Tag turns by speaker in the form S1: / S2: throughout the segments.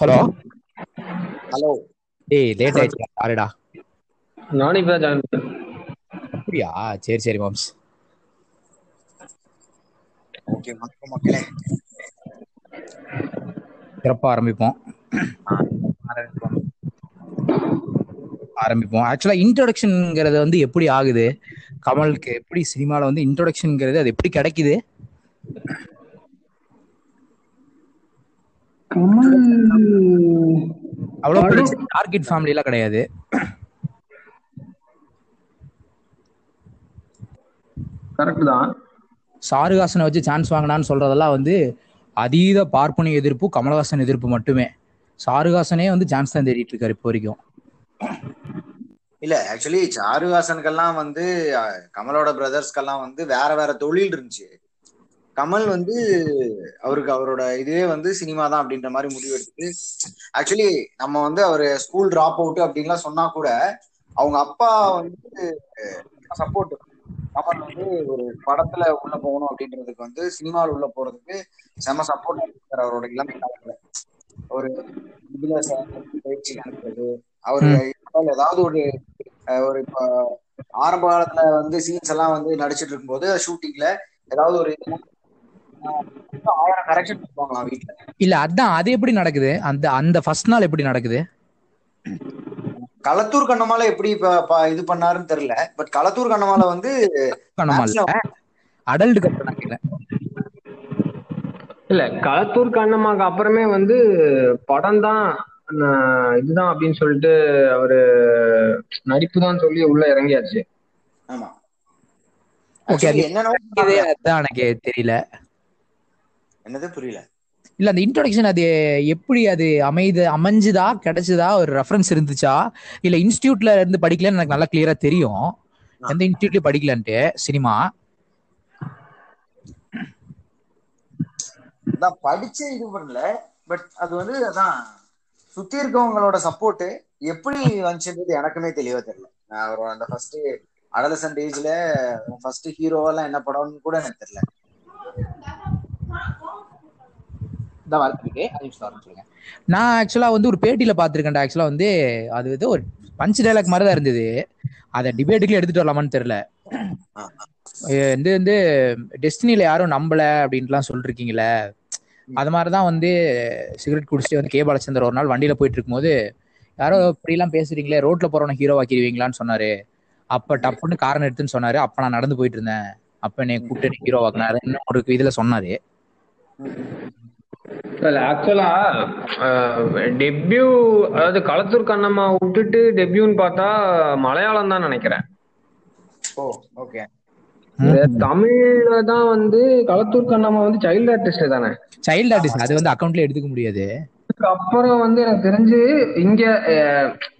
S1: Hello.
S2: Hello.
S1: டேய் late ஆயிடுச்சு சாரிடா
S3: நானும் இப்பதான் ஜாயின்
S1: அப்படியா? சரி சரி மாம்ஸ்.
S2: ஓகே வணக்கம் மக்களே
S1: சிறப்பா ஆரம்பிப்போம்.
S2: ஆரம்பிப்போம்.
S1: ஆரம்பிப்போம். ஆக்சுவலா இன்ட்ரோடக்ஷன்ங்கிறது வந்து எப்படி ஆகுது? கமலுக்கு எப்படி சினிமால வந்து இன்ட்ரோடக்ஷன்ங்கிறது அது எப்படி கிடைக்குது?
S3: கமல்.
S1: அவ்வளவு பெரிய டார்கெட் ஃபேமிலி எல்லாம் கிடையாது.
S3: கரெக்ட் தான்.
S1: சாருஹாசனை வச்சு சான்ஸ் வாங்கினான்னு சொல்றதெல்லாம் வந்து அதீத பார்ப்பனிய எதிர்ப்பு கமலஹாசன் எதிர்ப்பு மட்டுமே. சாருஹாசனே வந்து சான்ஸ் தான் தேடிட்டு இருக்காரு இப்போ வரைக்கும்.
S2: இல்ல ஆக்சுவலி சாருஹாசனுக்கெல்லாம் வந்து கமலோட பிரதர்ஸ்க்கெல்லாம் வந்து வேற வேற தொழில் இருந்துச்சு. கமல் வந்து அவருக்கு அவரோட இதுவே வந்து சினிமா தான் அப்படின்ற மாதிரி முடிவு எடுத்துட்டு ஆக்சுவலி நம்ம வந்து அவரு ஸ்கூல் டிராப் அவுட் அப்படின்லாம் சொன்னா கூட அவங்க அப்பா வந்து சப்போர்ட் கமல் வந்து ஒரு படத்துல உள்ள போகணும் அப்படின்றதுக்கு வந்து சினிமாவில் உள்ள போறதுக்கு செம சப்போர்ட் இருக்காரு அவரோட இளமை காலத்துல. ஒரு பயிற்சி அனுப்புறது அவரு ஏதாவது ஒரு ஒரு இப்ப ஆரம்ப காலத்துல வந்து சீன்ஸ் எல்லாம் வந்து நடிச்சிட்டு இருக்கும்போது ஷூட்டிங்ல ஏதாவது ஒரு
S1: இல்ல அதான் அது எப்படி நடக்குது? அந்த அந்த ஃபர்ஸ்ட் நாள் எப்படி நடக்குது?
S2: களத்தூர் கண்ணமால எப்படி இது பண்ணாருன்னு தெரியல. பட் களத்தூர் கண்ணமால வந்து
S1: கண்ணமால அடல்ட் கட்ட நினைக்கிறேன்
S3: இல்ல களத்தூர் கண்ணம்மாக்கு அப்புறமே வந்து படம் தான் இதுதான் அப்படின்னு சொல்லிட்டு அவரு நடிப்பு தான் சொல்லி உள்ள இறங்கியாச்சு.
S2: ஆமா.
S1: அது
S2: என்னன்னா
S1: அதான் எனக்கு தெரியல.
S2: என்னது? புரியல.
S1: இல்ல அந்த இன்ட்ரோடக்ஷன் அது எப்படி அது அமைது அமைஞ்சுதா கிடைச்சதா ஒரு ரெஃபரன்ஸ் இருந்துச்சா? இல்ல இன்ஸ்டியூட்ல இருந்து படிக்கலன்னு எனக்கு நல்லா கிளியரா தெரியும். எந்த இன்ஸ்டியூட்லயும் படிக்கலன்ட்டு சினிமா?
S2: அதான் படிச்சு இது பண்ணல பட் அது வந்து அதான் சுத்தி இருக்கவங்களோட சப்போர்ட் எப்படி வந்துச்சுன்றது எனக்குமே தெளிவா தெரியல. நான் அந்த ஃபர்ஸ்ட் அடலசன்ட் ஏஜ்ல ஃபர்ஸ்ட் ஹீரோவெல்லாம் என்ன படம்னு கூட எனக்கு தெரியல.
S1: நான் ஆக்சுவலா வந்து ஒரு பேட்டியில பாத்திருக்கேன்டா ஆக்சுவலா வந்து அது வந்து ஒரு பஞ்ச் டைலாக் மாதிரி தான் இருந்தது. அதை டிபேட்டுக்கு எடுத்துட்டு வரலாமான்னு தெரியல. வந்து வந்து டெஸ்டினில யாரும் நம்பல அப்படின்ட்டுலாம் சொல்லிருக்கீங்களே அது மாதிரிதான் வந்து சிகரெட் குடிச்சிட்டு வந்து கே பாலச்சந்தர் ஒரு நாள் வண்டியில போயிட்டு இருக்கும்போது யாரோ இப்படிலாம் பேசுறீங்களே ரோட்ல போறவன ஹீரோ ஆக்கிடுவீங்களான்னு சொன்னாரு. அப்ப டப்புன்னு காரணம் எடுத்துன்னு சொன்னாரு. அப்ப நான் நடந்து போயிட்டு இருந்தேன். அப்ப என்னை கூப்பிட்டு ஹீரோ ஆக்குனாரு. ஒரு இதுல சொன்னாரு.
S3: இல்ல ஆக்சுவலா டெபியூ அதாவது களத்தூர் கண்ணம்மா விட்டுட்டு டெபியூன்னு பார்த்தா மலையாளம் தான் நினைக்கிறேன்.
S2: ஓ ஓகே
S3: தமிழ்ல தான் வந்து களத்தூர் கண்ணம்மா வந்து சைல்டு ஆர்டிஸ்ட் தானே?
S1: சைல்டு ஆர்டிஸ்ட் அது வந்து அக்கௌண்ட்ல எடுத்துக்க முடியாது.
S3: அப்புறம் வந்து எனக்கு தெரிஞ்சு இங்க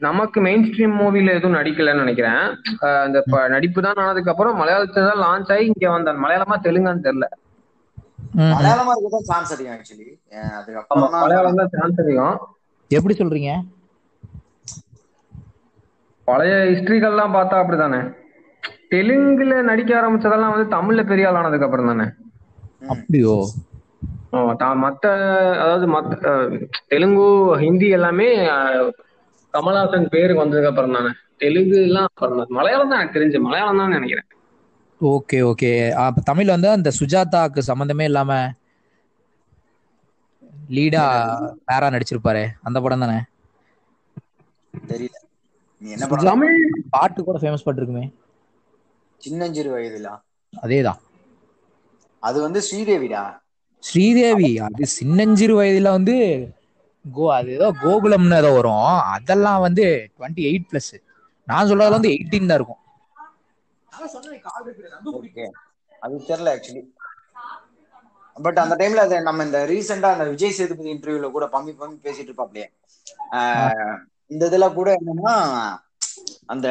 S3: நமக்கு மெயின் ஸ்ட்ரீம் மூவில எதுவும் நடிக்கலன்னு நினைக்கிறேன். அந்த நடிப்பு தான் ஆனதுக்கு அப்புறம் மலையாளத்துல தான் லான்ச் ஆகி இங்க வந்த மலையாளமா தெலுங்கான்னு தெரியல.
S2: மலையாளமா இருக்கதான் சான்ஸ் அதிகம் ஆக்சுவலி அதுக்கப்புறம்
S3: மலையாளம் தான் சான்ஸ் அதிகம்.
S1: எப்படி சொல்றீங்க?
S3: பழைய ஹிஸ்டரிகள்லாம் பார்த்தா அப்படிதானே. தெலுங்குல நடிக்க ஆரம்பிச்சதெல்லாம் வந்து தமிழ்ல பெரிய ஆள் ஆனதுக்கு அப்புறம் தானே.
S1: அப்படியோ?
S3: மத்த அதாவது மத்த தெலுங்கு ஹிந்தி எல்லாமே கமல்ஹாசன் பேருக்கு வந்ததுக்கு அப்புறம் தானே. தெலுங்கு எல்லாம் அப்புறம். மலையாளம் தான் எனக்கு தெரிஞ்சு. மலையாளம் தான் நினைக்கிறேன்.
S1: Okay okay. அப்ப தமிழ்ல வந்து அந்த சுஜாதாக்கு சம்பந்தமே இல்லாம லீடா பேரா நடிச்சிருப்பாரு. அந்த படம் தானே?
S2: தெரியல. நீ என்ன படம்?
S3: தமிழ்
S1: பாட்டு கூட ஃபேமஸ் பட்டிருக்குமே.
S2: சின்னஞ்சிறு வயதுல
S1: அதேதான்.
S2: அது வந்து ஸ்ரீதேவிடா?
S1: ஸ்ரீதேவி அது சின்னஞ்சிறு வயதுல வந்து கோ அது ஏதோ கோகுலம்னு ஏதோ வரும். அதெல்லாம் வந்து டுவெண்ட்டி எயிட் பிளஸ் நான் சொல்றதுல வந்து எயிட்டீன் தான் இருக்கும்.
S2: அது தெரியல ஆக்சுவலி பட் அந்த டைம்ல அது நம்ம இந்த ரீசெண்டா அந்த விஜய் சேதுபதி இன்டர்வியூல கூட பம்மி பம்மி பேசிட்டு இருப்பாப்லையே. ஆஹ் இந்த இதுல கூட என்னன்னா அந்த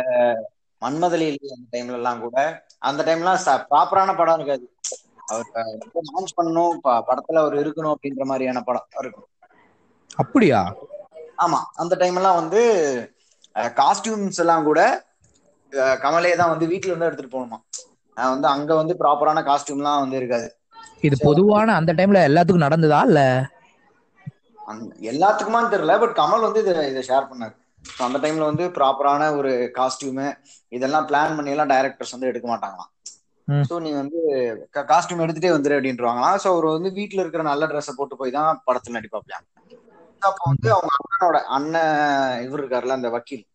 S2: மன்மதலில் அந்த டைம்ல எல்லாம் கூட. அந்த டைம்லாம் ப்ராப்பரான படம் இருக்காது. அவர் லான்ச் பண்ணணும் படத்துல அவர் இருக்கணும் அப்படின்ற மாதிரியான படம் இருக்கும்.
S1: அப்படியா?
S2: ஆமா. அந்த டைம் எல்லாம் வந்து காஸ்டியூம்ஸ் எல்லாம் கூட கமலே தான் வந்து வீட்டுல இருந்து எடுத்துட்டு போகணுமா? வந்து அங்க வந்து ப்ராப்பரான காஸ்டியூம்லாம் வந்து இருக்காது.
S1: இது பொதுவான அந்த டைம்ல எல்லாத்துக்கும் நடந்ததா இல்ல?
S2: எல்லாத்துக்குமான்னு தெரியல பட் கமல் வந்து இதை இதை ஷேர் பண்ணாரு. அந்த டைம்ல வந்து ப்ராப்பரான ஒரு காஸ்டியூமு இதெல்லாம் பிளான் பண்ணி எல்லாம் டைரக்டர்ஸ் வந்து எடுக்க மாட்டாங்களாம். ஸோ நீ வந்து காஸ்டியூம் எடுத்துட்டே வந்துரு அப்படின்றாங்களாம் ஸோ அவர் வந்து வீட்ல இருக்கிற நல்ல ட்ரெஸ்ஸை போட்டு போய் தான் படத்துல நடிப்பாப்லையாம் அப்போ வந்து அவங்க அண்ணனோட அண்ணன் இவர் இருக்காருல்ல அந்த வக்கீல்.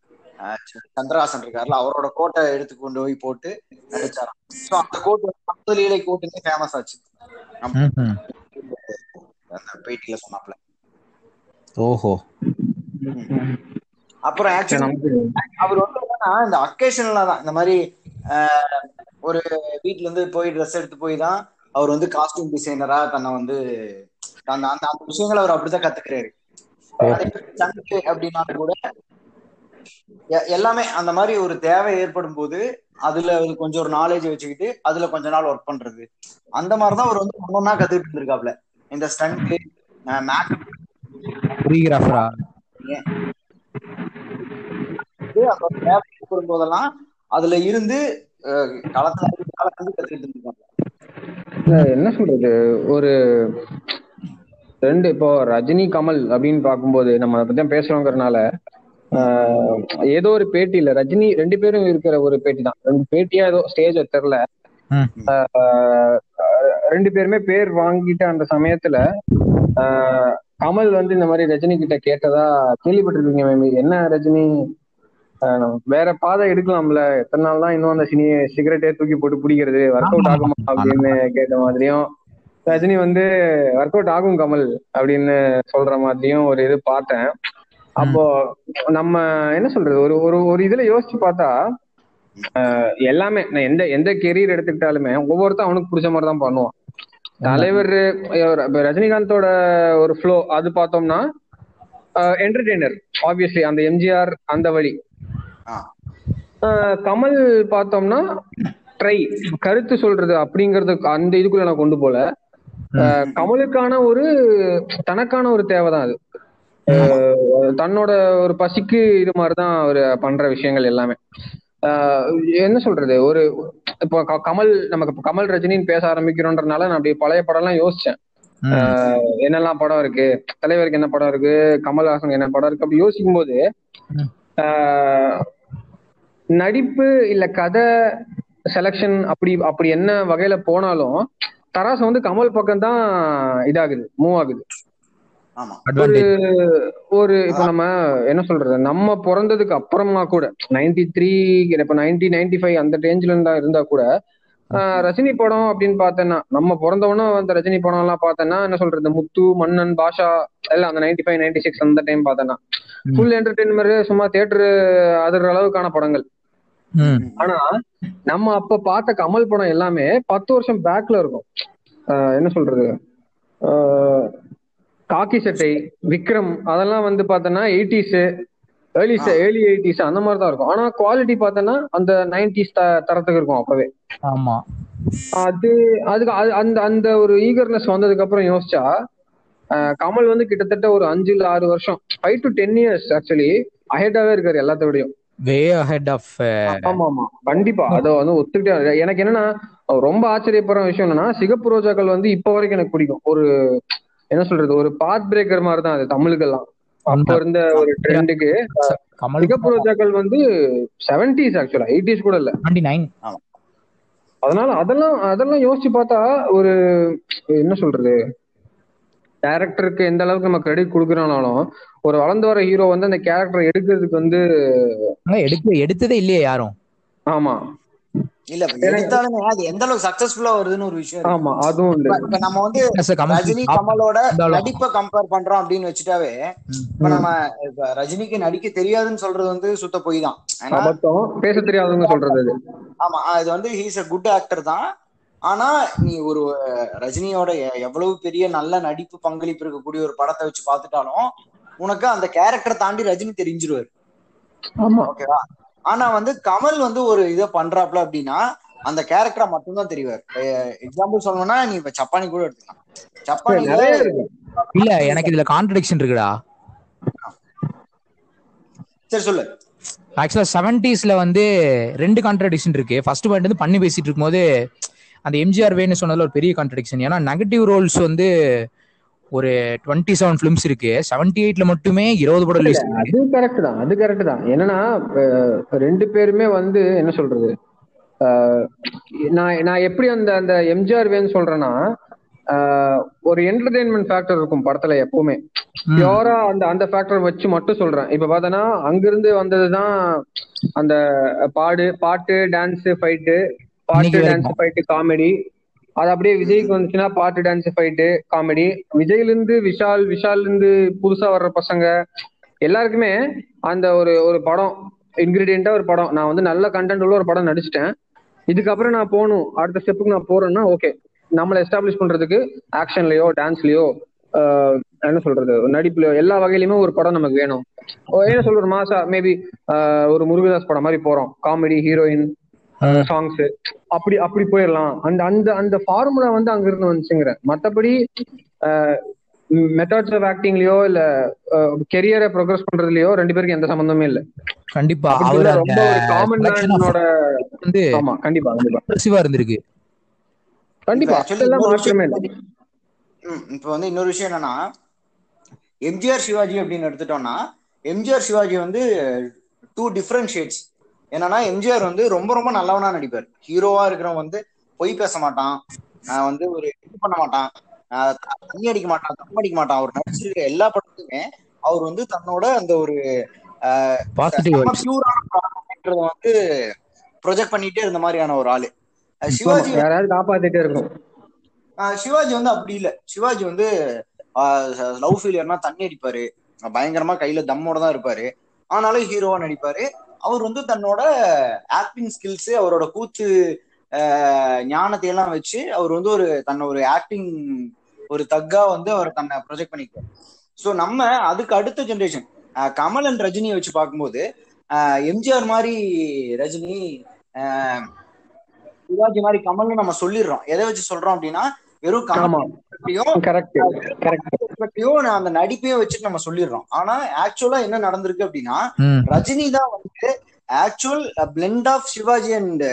S2: சந்திரஹாசன் இருக்காருல்ல அவரோட கோட்டை எடுத்து கொண்டு போய் போட்டு நடிச்சாராம். ஸோ அந்த கோட் வந்து ஐம்பது லீலை கோட்டுன்னு ஃபேமஸ் ஆச்சு. அந்த பேட்டியில சொன்னாப்ல.
S1: ஓஹோ.
S2: அப்புறம் ஆக்சுவலி
S3: நமக்கு
S2: அவர் வந்து என்னன்னா இந்த அக்கேஷன்ல தான். இந்த மாதிரி ஆஹ், ஒரு வீட்ல இருந்து போய் ட்ரெஸ் எடுத்து போய் தான் அவர் வந்து காஸ்டியூம் டிசைனரா தன்னை வந்து அந்த அந்த அந்த விஷயங்களை அவர் அப்படித்தான் கத்துக்கிறாரு. அப்படின்னாலும் கூட எல்லாமே அந்த மாதிரி ஒரு தேவை ஏற்படும் போது அதுல கொஞ்சம் ஒரு நாலேஜ் வச்சுக்கிட்டு அதுல கொஞ்ச நாள் ஒர்க் பண்றது. அந்த மாதிரிதான் அவர் வந்து ஒன்னொன்னா கத்துக்கிட்டு இருந்திருக்காப்ல இந்த ஸ்டண்ட் மேக்கப்
S1: கொரியோகிராஃபரா
S2: தேவை ஏற்படும் போதெல்லாம் அதுல இருந்து களத்துல இருந்து கத்துக்கிட்டு இருந்திருக்காப்ல
S3: இல்ல, என்ன சொல்றது? ஒரு ரெண்டு இப்போ ரஜினி கமல் அப்படின்னு பார்க்கும்போது நம்ம அதை பத்தி பேசுறோங்கிறனால ஏதோ ஒரு பேட்டியில ரஜினி ரெண்டு பேரும் இருக்கிற ஒரு பேட்டி தான். ரெண்டு பேட்டியா ஏதோ ஸ்டேஜ் தெரில. ரெண்டு பேருமே பேர் வாங்கிட்ட அந்த சமயத்துல கமல் வந்து இந்த மாதிரி ரஜினி கிட்ட கேட்டதா கேள்விப்பட்டிருக்கீங்க மேபி என்ன ரஜினி? ஆஹ், வேற பாதை எடுக்கலாம்ல. எத்தனை நாள் தான் இன்னும் அந்த சினி சிகரெட்டே தூக்கி போட்டு பிடிக்கிறது? ஒர்க் அவுட் ஆகுமா அப்படின்னு கேட்ட மாதிரியும் ரஜினி வந்து ஒர்க் அவுட் ஆகும் கமல் அப்படின்னு சொல்ற மாதிரியும் ஒரு இது பார்த்தேன். அப்போ நம்ம என்ன சொல்றது? ஒரு ஒரு ஒரு இதுல யோசிச்சு பார்த்தா எல்லாமே நான் எந்த எந்த கெரியர் எடுத்துக்கிட்டாலுமே ஒவ்வொருத்தன் அவனுக்கு பிடிச்ச மாதிரி தான் பண்ணுவான். தலைவர் ரஜினிகாந்தோட ஒரு ஃப்ளோ அது பார்த்தோம்னா என்டர்டெய்னர் ஆப்வியஸ்லி அந்த எம்ஜிஆர் அந்த வழி. கமல் பார்த்தோம்னா ட்ரை கருத்து சொல்றது அப்படிங்கறது அந்த இதுக்குள்ள நான் கொண்டு போல. ஆஹ் கமலுக்கான ஒரு தனக்கான ஒரு தேவைதான் அது. தன்னோட ஒரு பசிக்கு இது மாதிரிதான் அவர் பண்ற விஷயங்கள் எல்லாமே. என்ன சொல்றது? ஒரு இப்போ கமல் நமக்கு கமல் ரஜினின்னு பேச ஆரம்பிக்கிறோன்றனால நான் அப்படியே பழைய படம் எல்லாம் யோசிச்சேன் என்னெல்லாம் படம் இருக்கு? தலைவருக்கு என்ன படம் இருக்கு? கமல்ஹாசன் என்ன படம் இருக்கு? அப்படி யோசிக்கும் போது நடிப்பு இல்ல கதை செலக்ஷன் அப்படி அப்படி என்ன வகையில போனாலும் தராசு வந்து கமல் பக்கம் தான் இதாகுது மூவ் ஆகுது. ஒரு இப்ப நம்ம என்ன சொல்றது? நம்ம பிறந்ததுக்கு அப்புறமா கூட நைன்டி த்ரீ இப்ப நைன்டி நைன்டி ஃபைவ் அந்த ரேஞ்சில இருந்தா இருந்தா கூட ஆஹ் ரஜினி படம் அப்படின்னு பார்த்தேன்னா நம்ம பிறந்தவனும் அந்த ரஜினி படம் எல்லாம் பார்த்தேன்னா என்ன சொல்றது? முத்து மன்னன் பாஷா எல்லாம் அந்த நைன்டி ஃபைவ் நைன்டி சிக்ஸ் அந்த டைம் பார்த்தேன்னா. ஃபுல் என்டர்டைன்மெண்ட் சும்மா தியேட்டர் அதிர்ற அளவுக்கான படங்கள். ஆனா நம்ம அப்ப பார்த்த கமல் படம் எல்லாமே பத்து வருஷம் பேக்ல இருக்கும். ஆஹ் என்ன சொல்றது? ஆஹ் காக்கி சட்டை விக்ரம் அதெல்லாம் வந்து பார்த்தோன்னா எயிட்டிஸ் ஏர்லி ஏர்லி எயிட்டிஸ் அந்த மாதிரி தான் இருக்கும். ஆனா குவாலிட்டி பார்த்தோன்னா அந்த நைன்டிஸ் தரத்துக்கு இருக்கும் அப்பவே.
S1: ஆமா.
S3: அது அதுக்கு அது- அந்த அந்த ஒரு ஈகர்னஸ் வந்ததுக்கு அப்புறம் யோசிச்சா கமல் வந்து கிட்டத்தட்ட ஒரு அஞ்சு இல்ல ஆறு வருஷம் five to ten years actually அஹெடாவே இருக்காரு எல்லாத்த விடையும்.
S1: வே அஹெட் ஆஃப்
S3: ஆமா ஆமா கண்டிப்பா. அத வந்து ஒத்துக்கிட்டே எனக்கு என்னன்னா ரொம்ப ஆச்சரியப்படுற விஷயம் என்னன்னா சிகப்பு ரோஜாக்கள் வந்து இப்ப வரைக்கும் எனக்கு பிடிக்கும். ஒரு என்ன சொல்றது ஒரு பாத் பிரேக்கர் மாதிரி தான் அது தமிழுக்கெல்லாம். அப்ப இருந்த ஒரு ட்ரெண்டுக்கு சிகப்பு ரோஜாக்கள் வந்து செவன்டிஸ் ஆக்சுவலா எயிட்டிஸ் கூட இல்ல. அதனால அதெல்லாம் அதெல்லாம் யோசிச்சு பார்த்தா ஒரு என்ன சொல்றது டேரக்டருக்கு எந்த அளவுக்கு நம்ம கிரெடிட் கொடுக்குறோம்னாலும் ஒரு வளர்ந்து வர ஹீரோ வந்து அந்த கேரக்டர் எடுக்கிறதுக்கு வந்து
S1: எடுக்க எடுத்ததே இல்லையே யாரும்.
S3: ஆமா.
S2: இல்ல எடுத்தாலுமே அது எந்த அளவுக்கு சக்சஸ்ஃபுல்லா வருதுன்னு ஒரு விஷயம்.
S3: ஆமா அதுவும் உண்டு
S2: இப்ப- இப்ப நம்ம வந்து ரஜினி கமலோட. நடிப்பை கம்பேர் பண்றோம் அப்படின்னு வச்சுட்டாவே இப்ப நம்ம இப்ப ரஜினிக்கு நடிக்க தெரியாதுன்னு சொல்றது வந்து சுத்த பொய் தான்.
S3: பேச தெரியாதவங்க சொல்றது அது.
S2: ஆமா இது வந்து ஹீஸ் அ குட் ஆக்டர் தான். ஆனா நீ ஒரு ரஜினியோட எவ்வளவு பெரிய நல்ல நடிப்பு பங்களிப்பு இருக்கக்கூடிய ஒரு படத்தை வச்சு பார்த்துட்டாலும் உனக்கு அந்த கேரக்டரை தாண்டி ரஜினி தெரிஞ்சிருவாரு.
S3: ஆமா.
S2: ஓகேவா ஆனா வந்து கமல் வந்து ஒரு இதை பண்றாப்ல அப்படின்னா அந்த கேரக்டரை மட்டும்தான் தெரிவார். எக்ஸாம்பிள் சொல்லணும்னா நீ இப்ப சப்பானி கூட எடுத்துக்கலாம்.
S3: இருக்கு.
S1: இல்ல எனக்கு இதுல கான்ட்ரடிக்ஷன் இருக்குடா.
S2: சரி சொல்லு.
S1: ஆக்சுவலா செவன்டிஸ்ல வந்து ரெண்டு கான்ட்ரடிக்ஷன் இருக்கு. ஃபர்ஸ்ட் பாயிண்ட் வந்து பண்ணி பேசிட்டு இருக்கும்போது அந்த எம்ஜிஆர் வேன்னு சொன்னதுல ஒரு பெரிய கான்ட்ரடிக்ஷன் ஏன்னா நெகட்டிவ் ரோல்ஸ் வந்து ஒரு டுவெண்ட்டி செவன் பிலிம்ஸ் இருக்கு. செவன்டி எயிட்ல மட்டுமே இருபது படம் ரிலீஸ்
S3: அது கரெக்ட் தான் அது கரெக்ட் தான். என்னன்னா ரெண்டு பேருமே வந்து என்ன சொல்றது நான் நான் எப்படி அந்த அந்த எம்ஜிஆர் வேன்னு சொல்றேன்னா ஒரு என்டர்டெயின்மெண்ட் ஃபேக்டர் இருக்கும் படத்துல எப்பவுமே. பியூரா அந்த அந்த ஃபேக்டர் வச்சு மட்டும் சொல்றேன். இப்ப பார்த்தோன்னா அங்கிருந்து வந்ததுதான் அந்த பாடு பாட்டு டான்ஸ் ஃபைட்டு பாட்டு டான்ஸ். ஃபைட்டு காமெடி அது அப்படியே விஜய்க்கு வந்துச்சுன்னா பாட்டு டான்ஸ் ஃபைட்டு காமெடி விஜய்ல இருந்து விஷால் விஷால் இருந்து புதுசா வர்ற பசங்க எல்லாருக்குமே அந்த ஒரு ஒரு படம் இன்கிரீடியண்டா ஒரு படம். நான் வந்து நல்ல கண்டென்ட் உள்ள ஒரு படம் நடிச்சிட்டேன். இதுக்கப்புறம் நான் போகணும். அடுத்த ஸ்டெப்புக்கு நான் போறேன்னா ஓகே நம்மளை எஸ்டாப்ளிஷ் பண்றதுக்கு ஆக்ஷன்லயோ டான்ஸ்லயோ என்ன சொல்றது நடிப்புலயோ எல்லா வகையிலுமே ஒரு படம் நமக்கு வேணும். ஓ, என்ன சொல்ற மாசா மேபி ஒரு முருகதாஸ் படம் மாதிரி போறோம். காமெடி ஹீரோயின் சாங்ஸ் அப்படி அப்படி போயிடலாம். அந்த அந்த அந்த ஃபார்முலா வந்து அங்க இருந்து வந்துச்சுங்கிற மத்தபடி மெத்தட்ஸ் ஆஃப் ஆக்டிங்லயோ இல்ல கெரியரை ப்ரோக்ரஸ் பண்றதுலயோ ரெண்டு பேருக்கு எந்த சம்பந்தமே இல்ல.
S1: கண்டிப்பா. அவர்
S3: ரொம்ப காமன்
S1: வந்து
S3: ஆமா கண்டிப்பா கண்டிப்பா.
S1: impressive-ஆ இருந்திருக்கு.
S3: கண்டிப்பா அதெல்லாம் மாற்றமே இல்ல.
S2: இப்ப வந்து இன்னொரு விஷயம் என்னன்னா எம்ஜிஆர் சிவாஜி அப்படின்னு எடுத்துட்டோம்னா எம்ஜிஆர் சிவாஜி வந்து டூ டிஃப்ரெண்ட் ஷேட்ஸ் என்னன்னா எம்ஜிஆர் வந்து ரொம்ப ரொம்ப நல்லவனா நடிப்பார். ஹீரோவா இருக்கிறவன் வந்து பொய் பேச மாட்டான். ஆஹ் வந்து ஒரு இது பண்ண மாட்டான். தண்ணி அடிக்க மாட்டான் தம் அடிக்க மாட்டான். அவர் நடிச்சிருக்கிற எல்லா படத்துக்குமே அவர் வந்து தன்னோட அந்த ஒரு வந்து ப்ரொஜெக்ட் பண்ணிட்டே இருந்த மாதிரியான ஒரு ஆளு. சிவாஜி
S3: காப்பாத்திட்டே இருக்கும்
S2: ஆஹ் சிவாஜி வந்து அப்படி இல்ல. சிவாஜி வந்து லவ் ஃபெயிலியர்னா தண்ணி அடிப்பாரு. பயங்கரமா கையில தம்மோட தான் இருப்பாரு. ஆனாலும் ஹீரோவா நடிப்பாரு. அவர் வந்து தன்னோட ஆக்டிங் ஸ்கில்ஸ் அவரோட கூத்து ஆஹ் ஞானத்தை எல்லாம் வச்சு அவர் வந்து ஒரு தன்னை ஒரு ஆக்டிங் ஒரு தக்கா வந்து அவர் தன்னை ப்ரொஜெக்ட் பண்ணிக்கிறார் ஸோ நம்ம அதுக்கு அடுத்த ஜென்ரேஷன் கமல் அண்ட் ரஜினியை வச்சு பார்க்கும்போது ஆஹ் எம்ஜிஆர் மாதிரி ரஜினி ஆஹ் சிவாஜி மாதிரி கமல்னு நம்ம சொல்லிடுறோம். எதை வச்சு சொல்றோம் அப்படின்னா வெறும் கமல்
S3: கரெக்ட்
S2: நான் அந்த நடிப்பையும் வச்சுட்டு நம்ம சொல்லிடுறோம். ஆனா ஆக்சுவலா என்ன நடந்திருக்கு அப்படின்னா ரஜினி தான் வந்து actual blend of Sivaji and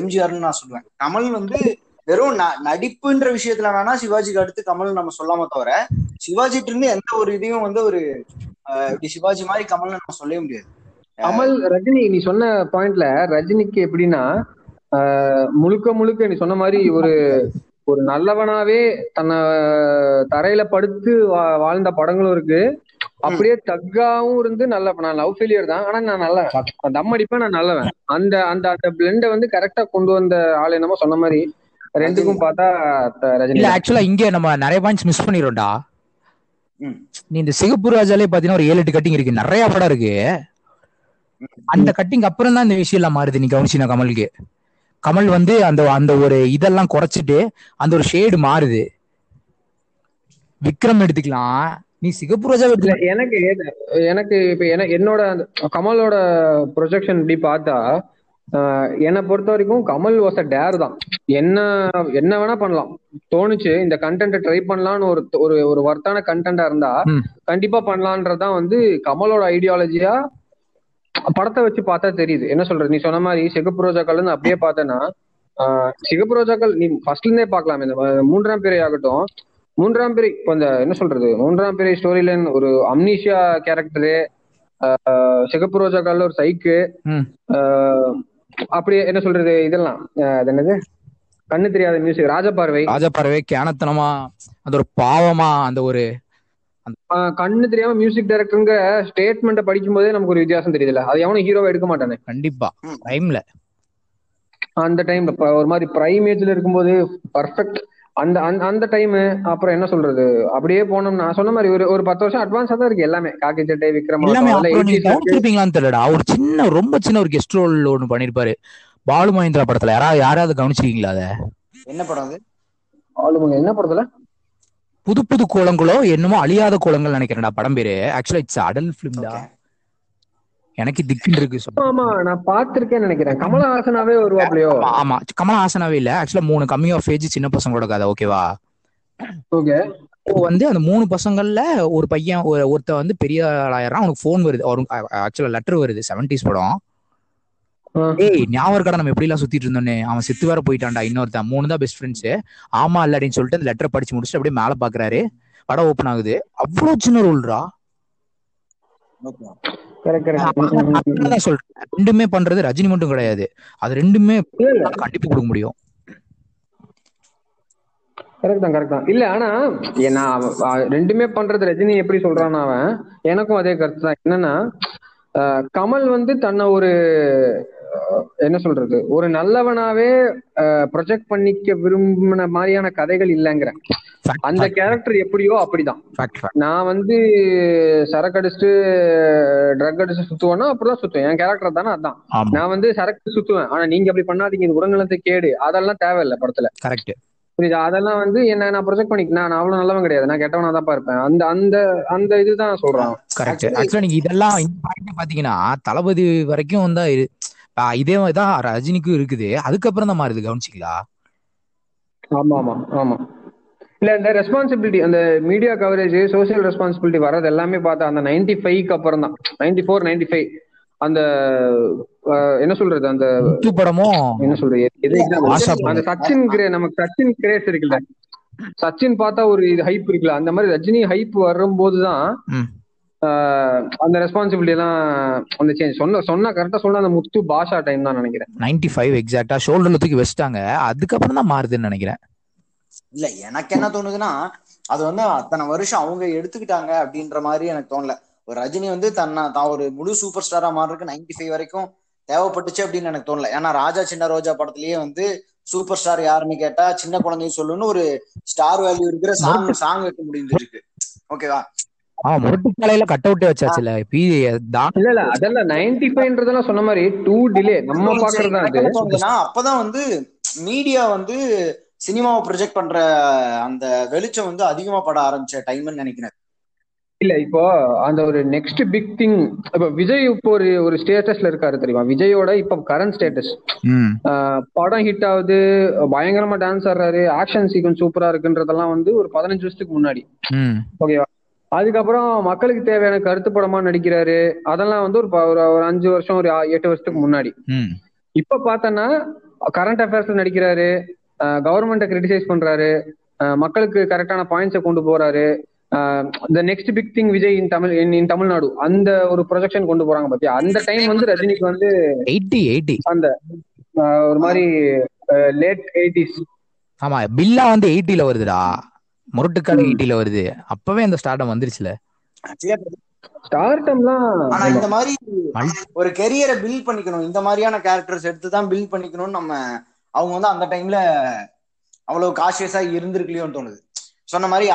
S2: எம்ஜிஆர்னு நான் சொல்லுவேன். கமல் வந்து வெறும் நடிப்புன்ற விஷயத்துல வேணா சிவாஜிக்கு அடுத்து கமல் நம்ம சொல்லாம தவிர சிவாஜிட்டு இருந்து எந்த ஒரு இதையும் வந்து ஒரு இப்படி சிவாஜி மாதிரி கமல்னு நம்ம சொல்லவே முடியாது.
S3: கமல் ரஜினி நீ சொன்ன பாயிண்ட்ல ரஜினிக்கு எப்படின்னா முழுக்க முழுக்க நீ சொன்ன மாதிரி ஒரு ஒரு நல்லவனாவே தன்னை தரையில படுத்து வா- வாழ்ந்த படங்களும் இருக்கு. அப்படியே தக்காவும் இருந்து நல்ல நான் லவ் ஃபெயிலியர் தான். ஆனா நான் நல்லவன் தம் அடிப்பேன் நான் நல்லவன். அந்த அந்த அந்த பிளெண்டை வந்து கரெக்டா கொண்டு வந்த ஆள் என்னமோ சொன்ன மாதிரி ரெண்டுக்கும் பார்த்தா ரஜினி.
S1: ஆக்சுவலா இங்க நம்ம நிறைய பாயிண்ட்ஸ் மிஸ் பண்ணிடும்டா. நீ இந்த சிகப்பு ராஜாலே பாத்தீங்கன்னா ஒரு ஏழு எட்டு கட்டிங் இருக்கு. நிறைய படம் இருக்கு. அந்த கட்டிங் அப்புறம் தான் இந்த விஷயம் எல்லாம் மாறுது நீ கவனிச்சினா கமலுக்கு. கமல் வந்து அந்த அந்த ஒரு இதெல்லாம் குறைச்சிட்டு அந்த ஒரு ஷேடு மாறுது. விக்ரம் எடுத்துக்கலாம். நீ சிகப்பு ராஜா எடுத்துக்கலாம்.
S3: எனக்கு எனக்கு இப்ப என என்னோட கமலோட ப்ரொஜெக்ஷன் இப்படி பார்த்தா என்னை பொறுத்த வரைக்கும் கமல் வாஸ் அ டேர் தான். என்ன என்ன வேணா பண்ணலாம். தோணுச்சு இந்த கண்டென்ட்டை ட்ரை பண்ணலாம்னு ஒரு ஒரு ஒரு வர்த்தான கண்டென்ட்டா இருந்தா. கண்டிப்பா பண்ணலான்றதுதான் வந்து கமலோட ஐடியாலஜியா படத்தை வச்சு பார்த்தா தெரியுது. என்ன சொல்றது? நீ சொன்ன மாதிரி சிகப்பு ரோஜாக்கள் இருந்து அப்படியே பார்த்தேன்னா சிகப்பு ரோஜாக்கள் நீ ஃபர்ஸ்ட்ல இருந்தே பார்க்கலாம். இந்த மூன்றாம் பிறை ஆகட்டும். மூன்றாம் பிறை இப்போ இந்த என்ன சொல்றது? மூன்றாம் பிறை ஸ்டோரி லைன் ஒரு அம்னீஷியா கேரக்டரு சிகப்பு ரோஜாக்கால ஒரு சைக்கு. அப்படியே என்ன சொல்றது? இதெல்லாம் அது என்னது? கண்ணு தெரியாத மியூசிக் ராஜபார்வை
S1: ராஜாப்பறவை கேனத்தனமா அந்த ஒரு பாவமா அந்த ஒரு
S3: கண்ணு தெரியாம மியூசிக் டைரக்டருங்க ஸ்டேட்மெண்ட்டை படிக்கும் போதே நமக்கு ஒரு வித்தியாசம் தெரியுதுல்ல. அது எவனும் ஹீரோவை எடுக்க மாட்டானே.
S1: கண்டிப்பா. டைம்ல
S3: அந்த டைம் ஒரு மாதிரி பிரைம் ஏஜ்ல இருக்கும்போது பர்ஃபெக்ட் அந்த அந்த அந்த டைம் அப்புறம் என்ன சொல்றது? அப்படியே போனோம்னா நான் சொன்ன மாதிரி ஒரு ஒரு பத்து வருஷம் அட்வான்ஸா தான் இருக்கு எல்லாமே. காக்கி சட்டை விக்ரம்
S1: எல்லாமே
S3: அதெல்லாம்
S1: அப்புறம் நீங்க
S3: 80s இருக்கு.
S1: கவனிச்சிருப்பீங்களான்னு தெரியலடா. ஒரு சின்ன ரொம்ப சின்ன ஒரு கெஸ்ட் ரோல் ஒண்ணு பண்ணிருப்பாரு. பாலு மகேந்திரா படத்துல. யாராவது யாராவது கவனிச்சிருக்கீங்களா அத?
S2: என்ன படம் அது?
S3: ஆளுங்க என்ன படத்துல?
S1: புது புது கோலங்களோ என்னமோ அழியாத கோலங்கள் நினைக்கிறேன்டா படம் பேரு. ஆக்சுவலா இட்ஸ் அடல்
S2: Okay.
S1: எனக்கு திக்குன்னு இருக்கு.
S3: ஆமா நான் பார்த்திருக்கேன்னு நினைக்கிறேன். கமலஹாசனாவே வருவாப்லையோ?
S1: ஆமா, கமலஹாசனாவே இல்ல. ஆக்சுவலா மூணு கம்மி ஆஃப் ஏஜ் சின்ன பசங்களோட கதை ஓகேவா
S3: ஓகே.
S1: வந்து அந்த மூணு பசங்கள்ல ஒரு பையன் ஒரு- ஒருத்தன் வந்து பெரிய ஆளாயிரம் அவனுக்கு ஃபோன் வருது. அவனுக்கு ஆக்சுவலா லெட்டர் வருது செவன்டிஸ் படம். ஏய் ஞாபகம் இருக்கடா நம்ம எப்படி எல்லாம் சுத்திட்டு இருந்தோன்னே அவன் செத்து வேற போயிட்டான்டா இன்னொருத்தன். மூணு தான் பெஸ்ட் ஃப்ரெண்ட்ஸ் ஆமா இல்ல அப்படின்னு சொல்லிட்டு அந்த லெட்டர் படிச்சு முடிச்சுட்டு அப்படியே மேல பாக்குறாரு. படம் ஓபன் ஆகுது. அவ்வளவு சின்ன ரோல்ரா சொல்றேன். ரெண்டுமே பண்றது ரஜினி மட்டும் கிடையாது. அது ரெண்டுமே கண்டிப்பா கொடுக்க முடியும்.
S3: கரெக்ட் தான் கரெக்ட் தான். இல்ல ஆனா நான் ரெண்டுமே பண்றது ரஜினி எப்படி சொல்றான் அவன்? எனக்கும் அதே கருத்து தான். என்னன்னா கமல் வந்து தன்னை ஒரு என்ன சொல்றது? ஒரு நல்லவனாவே ப்ரொஜெக்ட் பண்ணிக்க விரும்பின மாதிரியான கதைகள் இல்லைங்கிற. அந்த கேரக்டர் எப்படியோ அப்படிதான்.
S1: Fact, fact.
S3: நான் வந்து சரக்கு அடிச்சுட்டு ட்ரக் அடிச்சு சுத்துவேன்னா அப்படிதான் சுத்துவேன். என் கேரக்டர் தானே அதான். நான் வந்து சரக்கு சுத்துவேன். ஆனா நீங்க அப்படி பண்ணாதீங்க. இது உடல்நலத்தை கேடு. அதெல்லாம் தேவையில்லை படத்துல.
S1: கரெக்ட்
S3: புரியுதா? அதெல்லாம் வந்து என்ன நான் ப்ரொஜெக்ட் பண்ணிக்க நான் அவ்வளவு நல்லவன் கிடையாது. நான் கெட்டவனா தான் இருப்பேன் அந்த அந்த அந்த இதுதான் சொல்றான்.
S1: கரெக்ட் ஆக்சுவலா நீங்க இதெல்லாம் பாத்தீங்கன்னா தளபதி வரைக்கும் ஆ, இதே தான் ரஜினிக்கும் இருக்குது. அதுக்கப்புறம் தான் மாறுது கவனிச்சிங்களா?
S3: ஆமா ஆமா ஆமா. இல்ல இந்த ரெஸ்பான்சிபிலிட்டி அந்த மீடியா கவரேஜ் சோசியல் ரெஸ்பான்சிபிலிட்டி வர்றது எல்லாமே பார்த்தா அந்த நைன்டி ஃபைவ்க்கு அப்புறம் தான். நைன்டி ஃபோர் நைன்டி ஃபைவ் அந்த என்ன சொல்றது அந்த
S1: படமும்
S3: என்ன சொல்றது அந்த சச்சின் கிரே நமக்கு சச்சின் கிரேஸ் இருக்குல்ல. சச்சின் பார்த்தா ஒரு இது ஹைப் இருக்குல்ல. அந்த மாதிரி ரஜினி ஹைப் வரும்போதுதான் அந்த ரெஸ்பான்சிபிலிட்டி எல்லாம் அந்த சேஞ்ச் சொன்ன சொன்னா கரெக்டா சொன்ன அந்த முத்து பாஷா டைம் தான் நினைக்கிறேன்.
S1: நைன்டி ஃபைவ் எக்ஸாக்டா ஷோல்டர்ல தூக்கி வச்சுட்டாங்க. அதுக்கப்புறம் தான் மாறுதுன்னு நினைக்கிறேன்.
S2: இல்ல எனக்கு என்ன தோணுதுன்னா அது வந்து அத்தனை வருஷம் அவங்க எடுத்துக்கிட்டாங்க அப்படின்ற மாதிரி எனக்கு தோணல. ஒரு ரஜினி வந்து தன்னை தான் ஒரு முழு சூப்பர் ஸ்டாரா மாறுறதுக்கு நைன்டி ஃபைவ் வரைக்கும் தேவைப்பட்டுச்சு அப்படின்னு எனக்கு தோணல. ஏன்னா ராஜா சின்ன ரோஜா படத்திலேயே வந்து சூப்பர் ஸ்டார் யாருன்னு கேட்டா சின்ன குழந்தைய சொல்லுன்னு ஒரு ஸ்டார் வேல்யூ இருக்கிற சாங் சாங் வைக்க முடிஞ்சிருக்கு. ஓகேவா
S1: ஆமா முரட்டுக்காலையில கட் அவுட்டே வச்சாச்சுல. பி தான்
S3: இல்ல இல்ல அதெல்லாம் நைன்டி ஃபைவ்ன்றதெல்லாம் சொன்ன மாதிரி டூ டிலே நம்ம பாக்குறது அது?
S2: அப்பதான் வந்து மீடியா வந்து சினிமாவை ப்ரொஜெக்ட் பண்ற அந்த வெளிச்சம் வந்து அதிகமா பட ஆரம்பிச்ச டைம்னு நினைக்கிறேன்.
S3: இல்ல இப்போ அந்த ஒரு நெக்ஸ்ட் பிக் திங் இப்ப விஜய் இப்போ ஒரு ஒரு ஸ்டேட்டஸ்ல இருக்காரு தெரியுமா? விஜயோட இப்ப கரண்ட் ஸ்டேட்டஸ்
S1: ம்.
S3: படம் ஹிட் ஆகுது பயங்கரமா டான்ஸ் ஆடுறாரு ஆக்ஷன் சீக்வன்ஸ் சூப்பரா இருக்குன்றதெல்லாம் வந்து ஒரு பதினஞ்சு வருஷத்துக்கு முன்னாடி.
S1: ம்.
S3: ஓகேவா அதுக்கப்புறம் மக்களுக்கு தேவையான கருத்து படமா நடிக்கிறாரு. அதெல்லாம் வந்து ஒரு ஒரு அஞ்சு வருஷம் ஒரு எட்டு வருஷத்துக்கு முன்னாடி. இப்ப பார்த்தோன்னா கரண்ட் அஃபேர்ஸ் நடிக்கிறாரு. கவர்மெண்ட்டை கிரிட்டிசைஸ் பண்றாரு. மக்களுக்கு கரெக்டான பாயிண்ட்ஸை கொண்டு போறாரு. The next big thing Vijay in Tamil in Tamil Nadu. அந்த ஒரு ப்ரொஜெக்ஷன் கொண்டு போறாங்க பாத்தியா? அந்த டைம் வந்து ரஜினிக்கு வந்து
S1: எயிட்டி எயிட்டி.
S3: அந்த ஒரு மாதிரி லேட் எயிட்டிஸ்
S1: ஆமா பில்லா வந்து எயிட்டில வருதுடா. முரட்டுக்காடு எயிட்டில வருது. அப்பவே அந்த ஸ்டார்டம் வந்துருச்சுல.
S3: ஸ்டார்டம்லாம்
S2: ஆனா இந்த மாதிரி ஒரு கெரியரை பில்ட் பண்ணிக்கணும். இந்த மாதிரியான கேரக்டர்ஸ் எடுத்து தான் பில்ட் பண்ணிக்கணும்னு நம்ம அவங்க வந்து அந்த டைம்ல அவ்வளவு காஷியஸா இருந்திருக்கலையோன்னு தோணுது. சொன்ன மாதிரி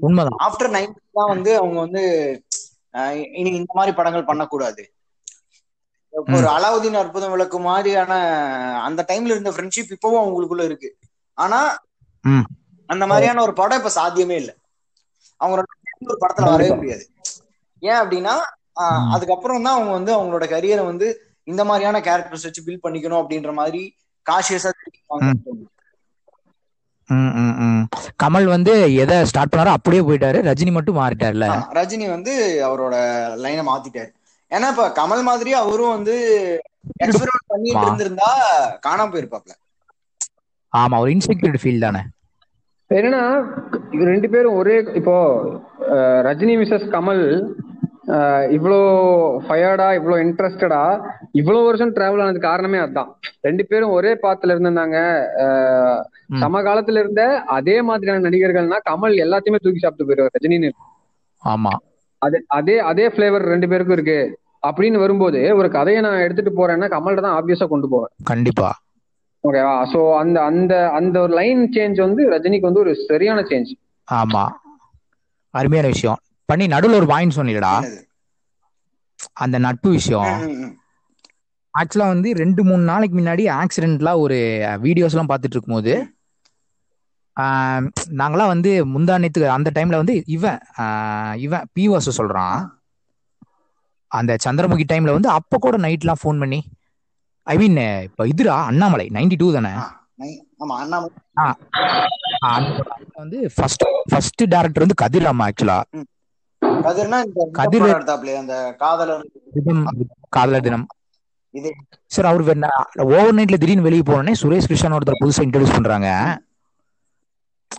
S1: உண்மைதான்.
S2: ஆஃப்டர் நைன்டி தான் வந்து அவங்க வந்து இனி இந்த மாதிரி படங்கள் பண்ணக்கூடாது. ஒரு அலாவுதீன் அற்புதம் விளக்கு மாதிரியான அந்த டைம்ல இருந்த ஃப்ரெண்ட்ஷிப் இப்பவும் அவங்களுக்குள்ள இருக்கு. ஆனா. அந்த மாதிரியான ஒரு படம் இப்ப சாத்தியமே இல்லை. அவங்க ஒரு படத்துல வரவே முடியாது. ஏன் அப்படின்னா. அதுக்கப்புறம் தான் அவங்க வந்து அவங்களோட கரியரை வந்து இந்த மாதிரியான கேரக்டர்ஸ் வச்சு பில்ட் பண்ணிக்கணும் அப்படின்ற மாதிரி காஷியஸா.
S1: கமல் வந்து எதை ஸ்டார்ட் பண்ணாரோ அப்படியே போயிட்டாரு. ரஜினி மட்டும் மாறிட்டார்ல.
S2: ரஜினி வந்து அவரோட லைனை மாத்திட்டாரு. ஏன்னா இப்ப கமல் மாதிரி அவரும் வந்து எக்ஸ்பெரிமெண்ட் பண்ணிட்டு. இருந்திருந்தா காணாம போயிருப்பாப்ல.
S1: ஆமா ஒரு இன்செக்யூரிட்டி ஃபீல் தானே.
S3: என்னன்னா ரெண்டு பேரும் ஒரே இப்போ ரஜினி மிஸ்ஸஸ் கமல் இவ்வளோ ஃபயர்டா இவ்வளோ இன்ட்ரெஸ்டடா இவ்வளோ வருஷம் டிராவல் ஆனதுக்கு காரணமே அதுதான் ரெண்டு பேரும் ஒரே பாத்துல இருந்திருந்தாங்க. சமகாலத்துல இருந்த அதே மாதிரியான நடிகர்கள்னா கமல் எல்லாத்தையுமே தூக்கி சாப்பிட்டு போயிருவார் ரஜினின்னு.
S1: ஆமா.
S3: அதே அதே அதே ஃபிளேவர் ரெண்டு பேருக்கும் இருக்கு. அப்படின்னு வரும்போது ஒரு கதையை நான் எடுத்துட்டு போறேன்னா கமல்கிட்ட தான் ஆப்வியஸா கொண்டு போவேன்.
S1: கண்டிப்பா.
S3: ஓகேவா சோ அந்த அந்த அந்த ஒரு லைன் சேஞ்ச் வந்து ரஜினிக்கு வந்து ஒரு சரியான சேஞ்ச்
S1: ஆமா. அருமையான விஷயம். பண்ணி நடுவுல ஒரு பாயிண்ட் சொன்னீங்கடா.
S2: என்னது?
S1: அந்த நட்பு விஷயம். ஆக்சுவலா வந்து ரெண்டு மூணு நாளைக்கு முன்னாடி ஆக்சிடென்ட்ல ஒரு வீடியோஸ் எல்லாம் பார்த்துட்டு இருக்கும்போது நாங்களாம் வந்து முந்தானத்துக்கு அந்த டைம்ல வந்து இவன் இவன் பிவாசு சொல்றான். அந்த சந்திரமுகி டைம்ல வந்து அப்ப கூட நைட்லாம் ஃபோன் பண்ணி ஐ மீன் இப்ப இதுடா அண்ணாமலை நைன்டி டூ தானே வந்து ஃபர்ஸ்ட் ஃபர்ஸ்ட் டேரக்டர் வந்து கதிராமா ஆக்சுவலா கதிர்
S2: அந்த காதலர்.
S1: தினம் காதலர் தினம். சார் அவர் ஓவர் நைட்ல திடீர்னு வெளியே போனோடனே சுரேஷ் கிருஷ்ணன் ஒருத்தர் புதுசா இன்ட்ரடியூஸ் பண்றாங்க.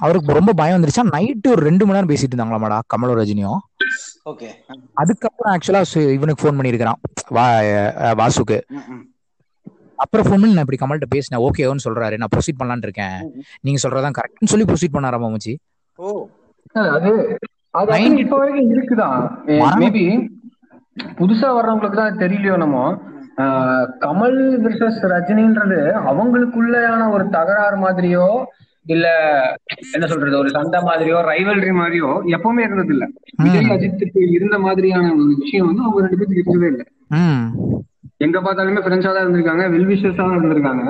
S1: அவருக்கு ரொம்ப பயம் வந்துருச்சா. நைட்டு ஒரு ரெண்டு மணி நேரம் பேசிட்டு இருந்தாங்களாமாடா கமலும் ரஜினியும்
S2: ஓகே.
S1: அதுக்கப்புறம் ஆக்சுவலா இவனுக்கு ஃபோன் பண்ணியிருக்கிறான் வாசுக்கு. அப்புறம் ஃபோன் பண்ணி நான் இப்படி கமல்கிட்ட பேசினேன். ஓகேன்னு சொல்றாரு. நான் ப்ரொசீட் பண்ணலான்னு இருக்கேன். நீங்க சொல்றதான் கரெக்ட்னு சொல்லி ப்ரொசீட் பண்ணாராமா மச்சி
S2: ஓ.
S3: அது அது இப்ப வரைக்கும் இருக்குதான். மேபி புதுசா வர்றவங்களுக்கு தான் தெரியலையோ நம்ம ஆஹ் கமல் விர்சஸ் ரஜினின்றது அவங்களுக்குள்ளயான ஒரு தகராறு மாதிரியோ இல்ல என்ன சொல்றது ஒரு சண்டை மாதிரியோ ரைவல்ரி மாதிரியோ எப்பவுமே இருந்தது இல்ல விஜய் அஜித்துக்கு இருந்த மாதிரியான ஒரு விஷயம் வந்து அவங்க ரெண்டு பேருக்கு இருந்ததே இல்ல. எங்க பார்த்தாலுமே ஃப்ரெண்ட்ஸா தான் இருந்திருக்காங்க வெல்விஷஸா தான் இருந்திருக்காங்க.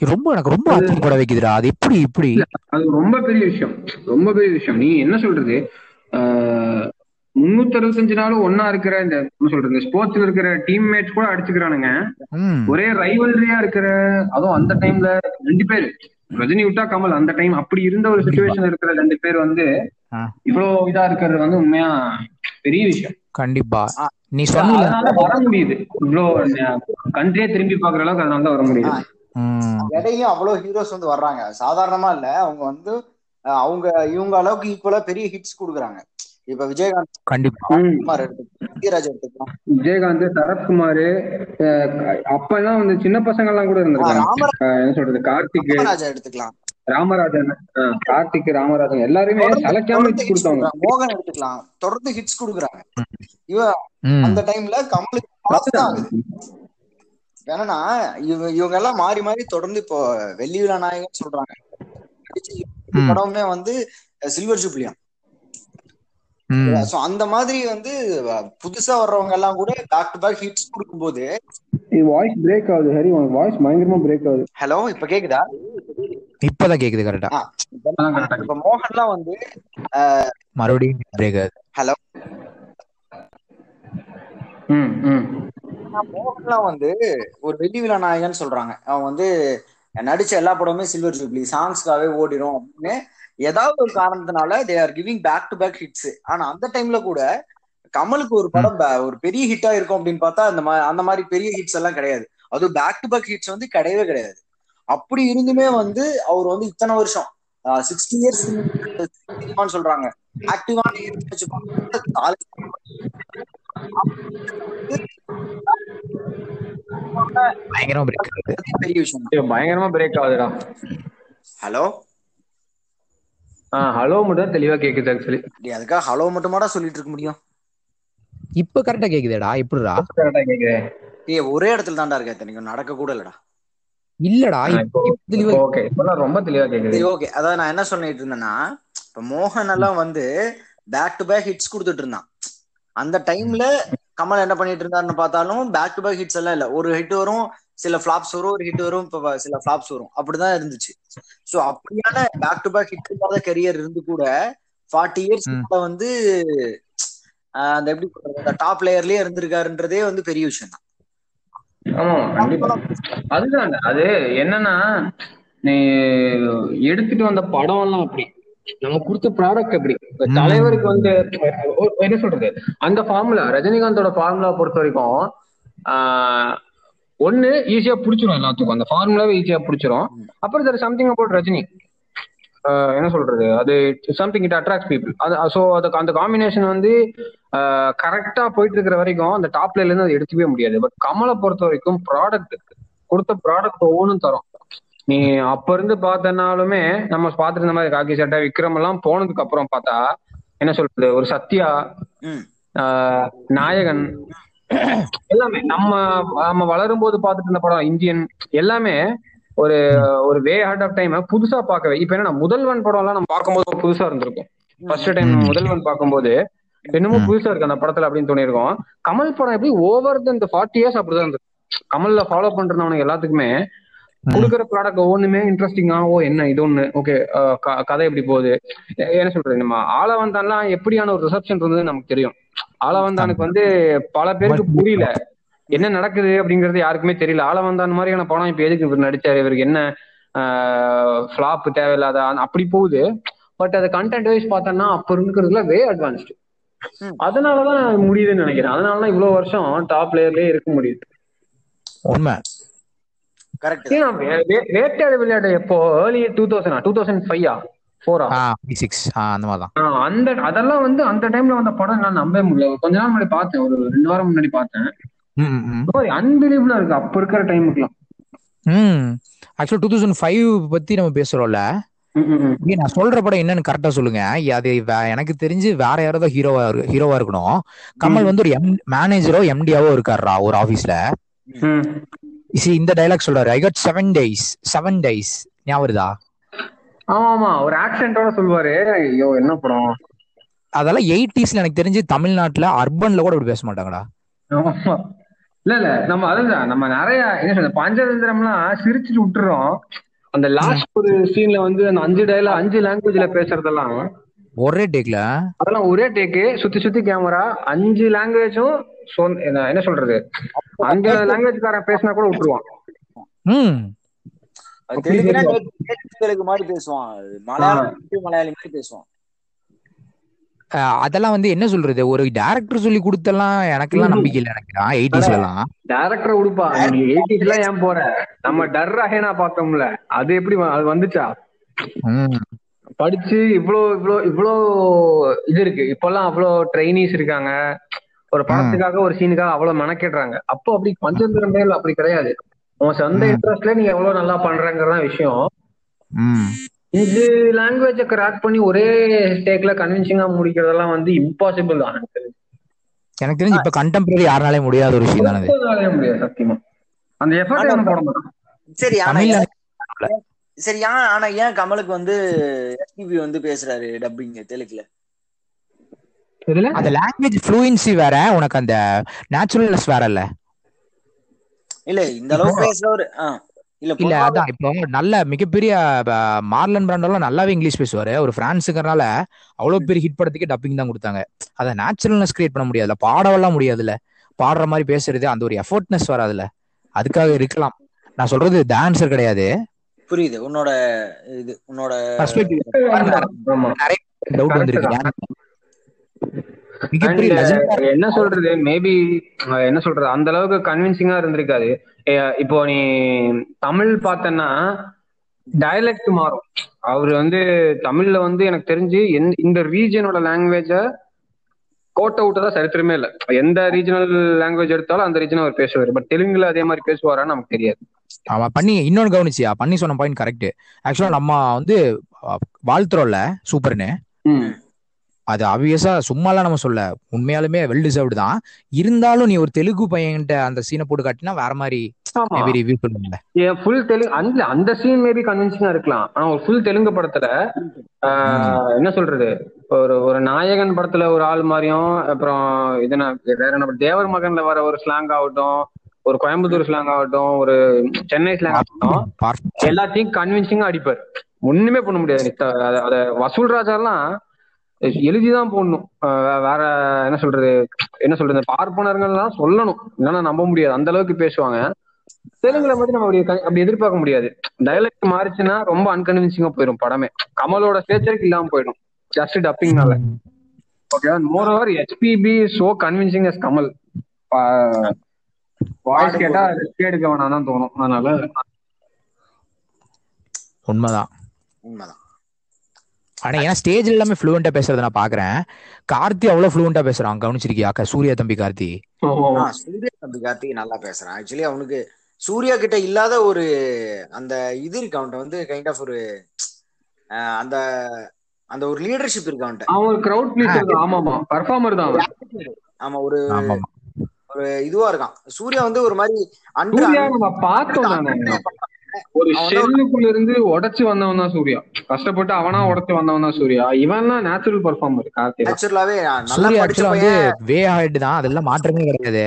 S1: ரொம்ப எனக்கு ரொம்ப ஆச்சரியப்பட வைக்குதுடா அது எப்படி இப்படி?
S3: அது ரொம்ப பெரிய விஷயம் ரொம்ப பெரிய விஷயம். நீ என்ன சொல்றது? முன்னூத்தி அறுபத்தஞ்சு நாளும் ஒன்னா இருக்கிற இந்த என்ன சொல்றது ஸ்போர்ட்ஸ்ல இருக்கிற டீம்மேட்ஸ் கூட அடிச்சுக்கிறானுங்க. ஒரே ரைவல்ரியா இருக்கிற அதுவும் அந்த டைம்ல ரெண்டு பேர். ரஜினி விட்டா கமல் அந்த டைம் அப்படி இருந்த ஒரு சுச்சுவேஷன் இருக்கிற ரெண்டு பேர் வந்து. இவ்வளவு இதா இருக்கிறது வந்து உண்மையா பெரிய விஷயம்.
S1: கண்டிப்பா. நீ சொன்ன
S3: வர முடியுது. இவ்வளோ கண்ட்ரியே திரும்பி பாக்குற அளவுக்கு அதனால தான் வர முடியுது.
S1: ம்.
S2: இடையிலும் அவ்வளவு ஹீரோஸ் வந்து வர்றாங்க. சாதாரணமா இல்ல. அவங்க வந்து அவங்க இவங்க அளவுக்கு ஈக்குவலா பெரிய ஹிட்ஸ் கொடுக்குறாங்க. இப்ப விஜயகாந்த்
S1: கண்டிப்பா.
S2: குமார் எடுத்துக்கலாம். சத்யராஜ் எடுத்துக்கலாம்.
S3: விஜயகாந்த் சரத்குமார் அப்பெல்லாம் வந்து சின்ன பசங்க எல்லாம் கூட
S2: ஆஹ்
S3: என்ன சொல்றது? கார்த்திக்
S2: எடுத்துக்கலாம்.
S3: ராமராஜன் கார்த்திக் ராமராஜன் எல்லாருமே சலக்காம
S2: hits
S3: கொடுத்தாங்க.
S2: மோகன் எடுத்துக்கலாம். தொடர்ந்து ஹிட்ஸ் கொடுக்குறாங்க. இவ அந்த டைம்ல ஆகுது ஏன்னா இவங்க இவங்க எல்லாம் மாறி மாறி தொடர்ந்து இப்போ வெள்ளி விழா நாயகன் சொல்றாங்க. நடிச்ச
S1: ம்.
S2: படமுமே வந்து சில்வர் ஜூப்ளியம் சோ அந்த மாதிரி வந்து புதுசா வர்றவங்க எல்லாம் கூட பேக் டு பேக் ஹிட்ஸ் கொடுக்கும்போது
S3: வாய்ஸ் பிரேக் ஆகுது ஹரி. வாய்ஸ் பயங்கரமா பிரேக் ஆகுது.
S2: ஹலோ இப்ப கேக்குதா?
S1: இப்பதான் கேக்குது கரெக்டா
S2: இப்ப- மோகன்லாம் வந்து
S1: மறுபடியும் பிரேக் ஆகுது
S2: ஹலோ மோகன்லாம் வந்து ஒரு வெள்ளி விழா நாயகன் சொல்றாங்க. அவன் வந்து நடிச்ச எல்லா படமுமே சில்வர் ஜூப்ளி சாங்ஸ்க்காகவே ஓடிடும் அப்படின்னு ஏதாவது ஒரு காரணத்தினால they are giving back to back hits ஆனா அந்த டைம்ல கூட கமலுக்கு ஒரு படம் ஒரு பெரிய ஹிட்டா இருக்கும் அப்படின்னு பார்த்தா அந்த மாதிரி அந்த மாதிரி பெரிய ஹிட்ஸ் எல்லாம் கிடையாது. அதுவும் பேக் டு பேக் ஹிட்ஸ் வந்து கிடையவே கிடையாது. அப்படி இருந்துமே வந்து அவர் வந்து இத்தனை வருஷம் சிக்ஸ்டி இயர்ஸ் சொல்றாங்க. ஆக்டிவான
S1: பயங்கரமா பிரேக் ஆகுது.
S2: பெரிய விஷயம்.
S3: பயங்கரமா பிரேக் ஆகுதுடா.
S2: ஹலோ?
S3: ஆ ஹலோ மட்டும் தெளிவா கேக்குது ஆக்சுவலி
S2: அதுக்காக ஹலோ மட்டுமாடா சொல்லிட்டு இருக்க முடியும்.
S1: இப்ப கரெக்டா கேக்குதேடா எப்படிடா?
S3: கரெக்டா கேக்குது.
S2: ஏய் ஒரே இடத்துல தான்டா இருக்க இத்தனைக்கும் நடக்க கூட இல்லடா.
S1: இல்லடா
S3: ஓகே இப்பெல்லாம் ரொம்ப தெளிவா கேக்குது.
S2: சரி ஓகே அதான் நான் என்ன சொல்லிட்டு இருந்தேன்னா இப்ப மோகன் எல்லாம் வந்து பேக் டு பேக் ஹிட்ஸ் கொடுத்துட்டு இருந்தான். அந்த டைம்ல கமல் என்ன பண்ணிட்டு இருந்தாருன்னு பார்த்தாலும் பேக் டு பேக் ஹிட்ஸ் எல்லாம் இல்ல. ஒரு ஹிட் வரும் சில ஃபிளாப்ஸ் வரும் ஒரு ஹிட் வரும் இப்ப சில ஃபிளாப்ஸ் வரும். அப்படிதான் இருந்துச்சு. சோ அப்படியான பேக் டு பேக் ஹிட் இல்லாத கரியர் இருந்து கூட ஃபார்ட்டி இயர்ஸ். வந்து அந்த எப்படி டாப் லேயர்லயே இருந்திருக்காருன்றதே வந்து பெரிய விஷயம் தான்
S3: ஆமா கண்டிப்பா. அதுதான் அது என்னன்னா நீ எடுத்துட்டு வந்த படம் எல்லாம் அப்படி. நம்ம கொடுத்த ப்ராடக்ட் அப்படி.
S1: ம்.
S3: தலைவருக்கு வந்து என்ன சொல்றது? அந்த ஃபார்முலா ரஜினிகாந்தோட ஃபார்முலா பொறுத்த வரைக்கும் ஆஹ் ஒண்ணு ஈஸியா புடிச்சிரும் எல்லாத்துக்கும். அந்த ஃபார்முலாவே ஈஸியா புடிச்சிரும். அப்புறம் there is something about Rajini. என்ன சொல்றது? அது சம்திங் இட் அட்ராக்ட் பீப்புள் அது ஸோ அதுக்கு அந்த காம்பினேஷன் வந்து கரெக்டா போயிட்டு இருக்கிற வரைக்கும் அந்த டாப்ல இருந்து அதை எடுத்துக்கவே முடியாது. பட் கமலை பொறுத்த வரைக்கும் ப்ராடக்ட் கொடுத்த ப்ராடக்ட் ஒவ்வொன்றும் தரும். நீ அப்ப இருந்து பார்த்தனாலுமே நம்ம பார்த்துட்டு இருந்த மாதிரி காக்கி சட்டை விக்ரம் எல்லாம் போனதுக்கு அப்புறம் பார்த்தா என்ன சொல்றது? ஒரு சத்யா நாயகன் எல்லாமே நம்ம நம்ம வளரும் போது பார்த்துட்டு இருந்த படம் இந்தியன் எல்லாமே ஒரு ஒரு வே ஹார்ட் ஆஃப் டைம் புதுசா பார்க்கவே இப்ப என்ன முதல்வன் படம் எல்லாம் நம்ம பார்க்கும்போது புதுசா இருந்திருக்கும். First time. முதல்வன் பார்க்கும்போது என்னமோ. புதுசா இருக்கு அந்த படத்துல அப்படின்னு தோணிருக்கும் கமல் படம் எப்படி ஓவர் இந்த ஃபார்ட்டி இயர்ஸ் அப்படிதான் இருந்தது. கமல்ல ஃபாலோ பண்றவனுக்கு எல்லாத்துக்குமே கொடுக்குற ப்ராடக்ட் ஒவ்வொன்றுமே இன்ட்ரெஸ்டிங்கா ஓ என்ன இது ஒண்ணு? ஓகே கதை எப்படி போகுது? என்ன சொல்றது நம்ம ஆளவந்தான்லாம் எப்படியான ஒரு ரிசப்ஷன் இருந்தது நமக்கு தெரியும். ஆளவந்தானுக்கு வந்து பல பேருக்கு புரியல. என்ன நடக்குது அப்படிங்கறது யாருக்குமே தெரியல. ஆளவந்தான் மாதிரியான படம் இப்ப எதுக்கு இவர் நடிச்சாரு? இவருக்கு என்ன ஃபிளாப் தேவையில்லாத அப்படி போகுது. பட் அது கண்டென்ட் வைஸ் பார்த்தோம்னா அப்ப இருக்கிறதுல வே அட்வான்ஸ்டு. அதனாலதான் முடியுதுன்னு நினைக்கிறேன். அதனாலதான் இவ்வளவு வருஷம் டாப் லேயர்லயே இருக்க முடியுது.
S1: உண்மை.
S3: வேட்டையாடு விளையாடு எப்போ? Early two thousand two thousand ஃபைவா ஃபோரா
S1: ஆ? சிக்ஸ் அந்த
S3: அந்த அதெல்லாம் வந்து அந்த டைம்ல வந்த படம் நான் நம்பவே முடியல. கொஞ்ச நாள் முன்னாடி பார்த்தேன். ஒரு ரெண்டு வாரம் முன்னாடி பார்த்தேன். அன்பிலீபிளா இருக்கு. அப்ப இருக்கிற டைமுக்குலாம்
S1: ம். ஆக்சுவலா டூ தௌசண்ட் ஃபைவ் பத்தி நம்ம பேசுறோம்ல. நான் சொல்ற படம் என்னன்னு கரெக்டா சொல்லுங்க. அது எனக்கு தெரிஞ்சு வேற யாரோ ஹீரோவா ஹீரோவா இருக்கணும். கமல் வந்து ஒரு எம் மேனேஜரோ எம்டியாவோ இருக்காருடா ஒரு ஆபீஸ்ல இந்த டைலாக் சொல்றாரு. I got seven days seven days ஞாபகம் வருதா?
S3: ஆமா ஆமா ஒரு ஆக்சென்டோட சொல்லுவாரு. ஐயோ என்ன படம்?
S1: அதெல்லாம் எயிட்டிஸ்ல எனக்கு தெரிஞ்சு தமிழ்நாட்டுல அர்பன்ல கூட இப்படி பேச மாட்டாங்கடா.
S3: இல்ல இல்ல நம்ம அதுதான் நம்ம நிறைய என்ன சொல்றது பஞ்சதந்திரம்லாம் சிரிச்சுட்டு விட்டுறோம். அந்த லாஸ்ட் ஒரு சீன்ல வந்து அந்த அஞ்சு டைலாக் அஞ்சு லாங்குவேஜ்ல பேசுறதெல்லாம்
S1: ஒரே டேக்ல
S3: அதெல்லாம் ஒரே டேக்கு சுத்தி சுத்தி கேமரா அஞ்சு லாங்குவேஜும் என்ன சொல்றது அஞ்சு லாங்குவேஜ்காரன் பேசினா கூட விட்டுருவான்.
S1: ம்.
S2: தெலுங்குனா நேட்டிவ் தெலுங்கு மாதிரி பேசுவான். மலையாளம் மலையாளி மாதிரி பேசுவான்.
S1: அதெல்லாம் வந்து என்ன சொல்றது? ஒரு டேரக்டர் சொல்லி கொடுத்தெல்லாம் எனக்கெல்லாம் நம்பிக்கை இல்லை எனக்கு எயிட்டிஸ்ல எல்லாம்
S3: டேரக்டர் உடுப்பா. எயிட்டிஸ்ல ஏன் போற? நம்ம டர் அஹேனா பார்த்தோம்ல. அது எப்படி அது வந்துச்சா? படிச்சு இவ்ளோ இவ்ளோ இவ்ளோ இது இருக்கு. இப்பெல்லாம் அவ்வளோ ட்ரைனிஸ் இருக்காங்க. ஒரு படத்துக்காக ஒரு சீனுக்காக அவ்வளவு மெனக்கெடுறாங்க. அப்போ அப்படி பஞ்சந்திரம் மேல் அப்படி கிடையாது. உன் சொந்த இன்ட்ரெஸ்ட்ல நீ எவ்வளவு நல்லா பண்றங்கிறதான் விஷயம். அஞ்சு லாங்குவேஜ கிராக் பண்ணி ஒரே ஸ்டேக்ல கன்வின்சிங்கா முடிக்கிறதெல்லாம் வந்து இம்பாசிபிள் தான். எனக்கு தெரிஞ்சு.
S1: எனக்கு தெரிஞ்சு இப்ப கண்டெம்பரரி யாருனாலே முடியாத ஒரு விஷயம் தானே அது.
S3: ஒருத்தனாலயே முடியாது சத்தியமா. அந்த எஃபர்ட்
S2: ஆனா-
S3: என்ன போட
S2: சரி ஆனா சரி ஏன் ஆனா ஏன் கமலுக்கு வந்து எஸ்பிபி வந்து பேசுறாரு டப்பிங் தெலுங்குல
S1: அந்த லாங்குவேஜ் ஃப்ளூயன்சி வேற உனக்கு அந்த நேச்சுரல்னஸ் வேற இல்ல
S2: இல்ல இந்த அளவுக்கு பேசுறவரு இல்ல
S1: அதான். இப்போ நல்ல மிகப்பெரிய மார்லன் பிராண்டோலாம் நல்லாவே இங்கிலீஷ் பேசுவாரு. ஒரு பிரான்ஸுங்கிறனால அவ்வளவு பெரிய ஹிட் படத்துக்கு டப்பிங் தான் கொடுத்தாங்க. அதை நேச்சுரல்னஸ் கிரியேட் பண்ண முடியாதுல்ல பாடவெல்லாம் முடியாதுல்ல. பாடுற மாதிரி பேசுறது அந்த ஒரு எஃபர்ட்னஸ் வராதுல்ல. அதுக்காக இருக்கலாம். நான் சொல்றது டான்சர் கிடையாது.
S2: புரியுது. உன்னோட இது உன்னோட
S1: நிறைய டவுட் வந்திருக்கு. Legend.
S3: என்ன சொல்றது? மேபி என்ன சொல்றது? அந்த அளவுக்கு கன்வின்சிங்கா இருந்திருக்காது. இப்போ நீ தமிழ் பார்த்தன்னா டயலெக்ட் மாறும். அவர் வந்து தமிழ்ல வந்து எனக்கு தெரிஞ்சு இந்த ரீஜனோட லாங்குவேஜ கோட்டை விட்டதா சரித்திரமே இல்ல. எந்த ரீஜனல் லாங்குவேஜ் எடுத்தாலும் அந்த ரீஜன் அவர் பேசுவார். பட் தெலுங்குல அதே மாதிரி பேசுவாரான்னு நமக்கு தெரியாது.
S1: ஆமா பண்ணி இன்னொன்னு கவனிச்சியா? பண்ணி சொன்ன பாயிண்ட் கரெக்ட் ஆக்சுவலா நம்ம வந்து வாழ்த்துறோம்ல சூப்பர்னு. அது ஆப்வியஸா சும்மாலாம் நம்ம சொல்ல உண்மையாலுமே வெல் டிசர்வ்டு தான். இருந்தாலும் நீ ஒரு தெலுங்கு பையன்கிட்ட அந்த சீனை போட்டு காட்டினா வேற மாதிரி ரிவ்யூ
S3: ஃபுல் தெலுங்கு அந்த அந்த சீன் மேபி கன்வின்சிங்கா இருக்கலாம். ஆனா ஒரு ஃபுல் தெலுங்கு படத்துல என்ன சொல்றது? ஒரு ஒரு நாயகன் படத்துல ஒரு ஆள் மாதிரியும் அப்புறம் இது என்ன வேற என்ன தேவர் மகன்ல வர ஒரு ஸ்லாங் ஆகட்டும் ஒரு கோயம்புத்தூர் ஸ்லாங் ஆகட்டும் ஒரு சென்னை ஸ்லாங் ஆகட்டும் எல்லாத்தையும் கன்வின்சிங்கா அடிப்பார். ஒண்ணுமே பண்ண முடியாது அத- வசூல் ராஜாலாம் எழுதிதான் போடணும். வேற என்ன சொல்றது என்ன சொல்றது இந்த பார்ப்பனர்கள்லாம் சொல்லணும். இல்லைன்னா நம்ப முடியாது. அந்த அளவுக்கு பேசுவாங்க. தெலுங்குல மட்டும் நம்ம அப்படி அப்படி எதிர்பார்க்க முடியாது. டைலக்ட் மாறிச்சுன்னா ரொம்ப அன்கன்வின்சிங்கா போயிடும் படமே. கமலோட ஸ்டேச்சருக்கு இல்லாம போயிடும். ஜஸ்ட் டப்பிங்னால okay more over HBB so convincing yes Kamal voice கேட்டா ரிஸ்க் எடுக்க வேணாம் தான் தோணும். அதனால
S1: உண்மைதான்.
S2: உண்மைதான்.
S1: ஆனா ஏன்னா ஸ்டேஜ் எல்லாமே ஃப்ளூவெண்டா பேசுறத நான் பாக்குறேன். கார்த்தி அவ்வளவு ஃப்ளூவெண்டா பேசுறான். கவனிச்சிருக்கியா? சூர்யா தம்பி கார்த்தி?
S2: ஆ, சூர்யா தம்பி கார்த்திக் நல்லா பேசுறான். ஆக்சுவலி அவனுக்கு சூர்யா கிட்ட இல்லாத ஒரு அந்த இது இருக்கு அவன்கிட்ட வந்து கைண்ட் ஆஃப் ஒரு அந்த அந்த ஒரு லீடர்ஷிப் இருக்கு அவன்கிட்ட.
S3: அவன் ஒரு கிரவுட் ப்ளீசர் ஆமா ஆமா. பர்ஃபார்மர் தான் அவன்.
S2: ஆமா ஒரு ஒரு இதுவா இருக்கான். சூர்யா வந்து ஒரு மாதிரி
S3: பார்த்தோம் ஒரு ஷெல்லுக்குள்ள இருந்து உடைச்சு வந்தவன் தான் சூர்யா. கஷ்டப்பட்டு அவனா உடைச்சு வந்தவன் தான் சூர்யா. இவன்லாம் நேச்சுரல் பர்ஃபார்மர் கார்த்திகா.
S2: நேச்சுரலாவே நல்லா
S1: சூர்யா
S2: படிச்ச
S1: ஆக்சுவலா வந்து வே ஹைட் தான். அதெல்லாம் மாற்றமே கிடையாது.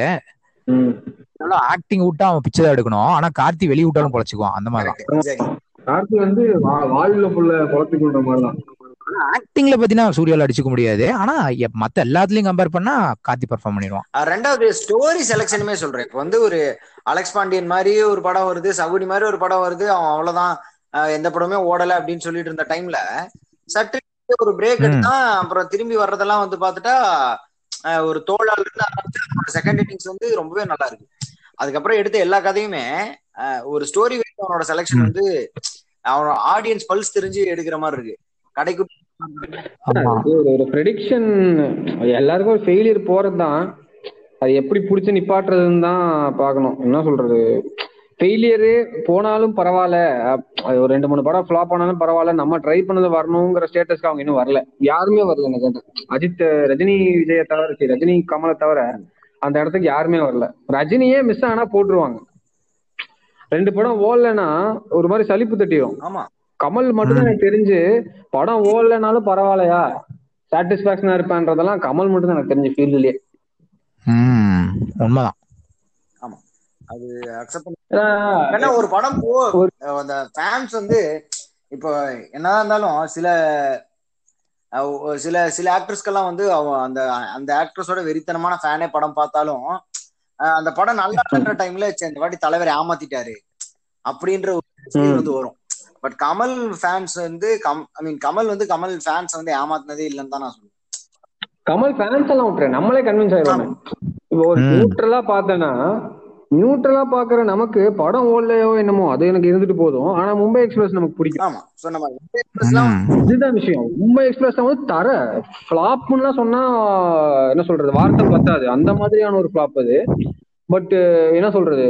S1: நல்லா ஆக்டிங் விட்டா அவன் பிச்சை தான் எடுக்கணும். ஆனா கார்த்தி வெளிய விட்டாலும் பொழைச்சுக்குவான். அந்த மாதிரி.
S3: கார்த்தி வந்து வா- வாழ்வுல புள்ள குழப்பி கொள்ற மாதிரி தான்.
S1: ஆக்டிங்ல பாத்தீங்கன்னா சூர்யால அடிச்சுக்க முடியாது. ஆனா மத்த எல்லாத்துலயும் கம்பேர் பண்ணா கார்த்தி பர்ஃபார்ம் பண்ணிடுவான்.
S2: ரெண்டாவது ஸ்டோரி செலெக்ஷனுமே சொல்றேன். இப்போ வந்து ஒரு அலெக்ஸ் பாண்டியன் மாதிரி ஒரு படம் வருது சகுனி மாதிரி ஒரு படம் வருது அவன் அவ்வளவுதான் எந்த படமே ஓடல அப்படின்னு சொல்லிட்டு இருந்த டைம்ல சற்று ஒரு பிரேக். எடுத்தா அப்புறம் திரும்பி வர்றதெல்லாம் வந்து பார்த்துட்டா அஹ் ஒரு தோளால இருந்து ஆரம்பிச்சு செகண்ட் இன்னிங்ஸ் வந்து ரொம்பவே நல்லா இருக்கு. அதுக்கப்புறம் எடுத்த எல்லா கதையுமே ஒரு ஸ்டோரி வைஸ் அவனோட செலெக்ஷன். வந்து அவனோட ஆடியன்ஸ் பல்ஸ் தெரிஞ்சு எடுக்கிற மாதிரி இருக்கு.
S3: ஒரு ப்ரெடிக்ஷன் எல்லாருக்கும் ஒரு ஃபெயிலியர் போறது தான் அது எப்படி பிடிச்சி நிப்பாட்டுறதுன்னு தான் பார்க்கணும். என்ன சொல்றது? ஃபெயிலியரு போனாலும் பரவாயில்ல. அது ஒரு ரெண்டு மூணு படம் ஃப்ளாப் ஆனாலும் பரவாயில்ல. நம்ம ட்ரை பண்ணது வரணுங்கிற ஸ்டேட்டஸ்க்கு அவங்க இன்னும் வரல. யாருமே வரல எனக்கு. அஜித் ரஜினி விஜயை தவிர சரி, ரஜினி கமலை தவிர அந்த இடத்துக்கு யாருமே வரல. ரஜினியே மிஸ் ஆனா போட்டுருவாங்க. ரெண்டு படம் ஓடலைன்னா ஒரு மாதிரி சலிப்பு தட்டிடும்
S2: ஆமா.
S3: கமல் மட்டும் தான் எனக்கு தெரிஞ்சு படம் ஓடலைனாலும் பரவாயில்லையா? சாட்டிஸ்பாக்சனா இருப்பேன்றதெல்லாம் கமல் மட்டும் தான் எனக்கு தெரிஞ்ச ஃபீல்ட்லயே
S1: ம் உண்மைதான்.
S2: ஆமா. அது அக்செப்ட் ஏன்னா ஒரு படம் போ அந்த ஃபேன்ஸ் வந்து இப்போ என்னதான் இருந்தாலும் சில சில சில ஆக்டர்ஸ்க்கெல்லாம் வந்து அவன் அந்த அந்த ஆக்ட்ரஸோட வெறித்தனமான ஃபேனே படம் பார்த்தாலும் அந்த படம் நல்லா டைம்ல இந்த வாட்டி தலைவர் ஏமாத்திட்டாரு. அப்படின்ற ஒரு வந்து வரும். பட் கமல் ஃபேன்ஸ் வந்து கம் ஐ மீன் கமல் வந்து கமல் ஃபேன்ஸ் வந்து ஏமாத்தினதே இல்லைன்னு தான் நான் சொல்லுவேன்
S3: கமல் ஃபேன்ஸ் எல்லாம் விட்டுறேன் நம்மளே கன்வின்ஸ் ஆயிடுவாங்க. இப்போ ஒரு. நியூட்ரலா பார்த்தேன்னா நியூட்ரலா பாக்குற நமக்கு படம் ஓடலையோ என்னமோ அது எனக்கு இருந்துட்டு போதும். ஆனா மும்பை எக்ஸ்பிரஸ் நமக்கு பிடிக்கும்.
S2: ஆமா. சொன்ன மாதிரி.
S3: இதுதான் விஷயம். மும்பை எக்ஸ்பிரஸ் வந்து தர. ஃபிளாப்லாம் சொன்னா என்ன சொல்றது வார்த்தை பத்தாது. அந்த மாதிரியான ஒரு ஃபிளாப் அது. பட் என்ன சொல்றது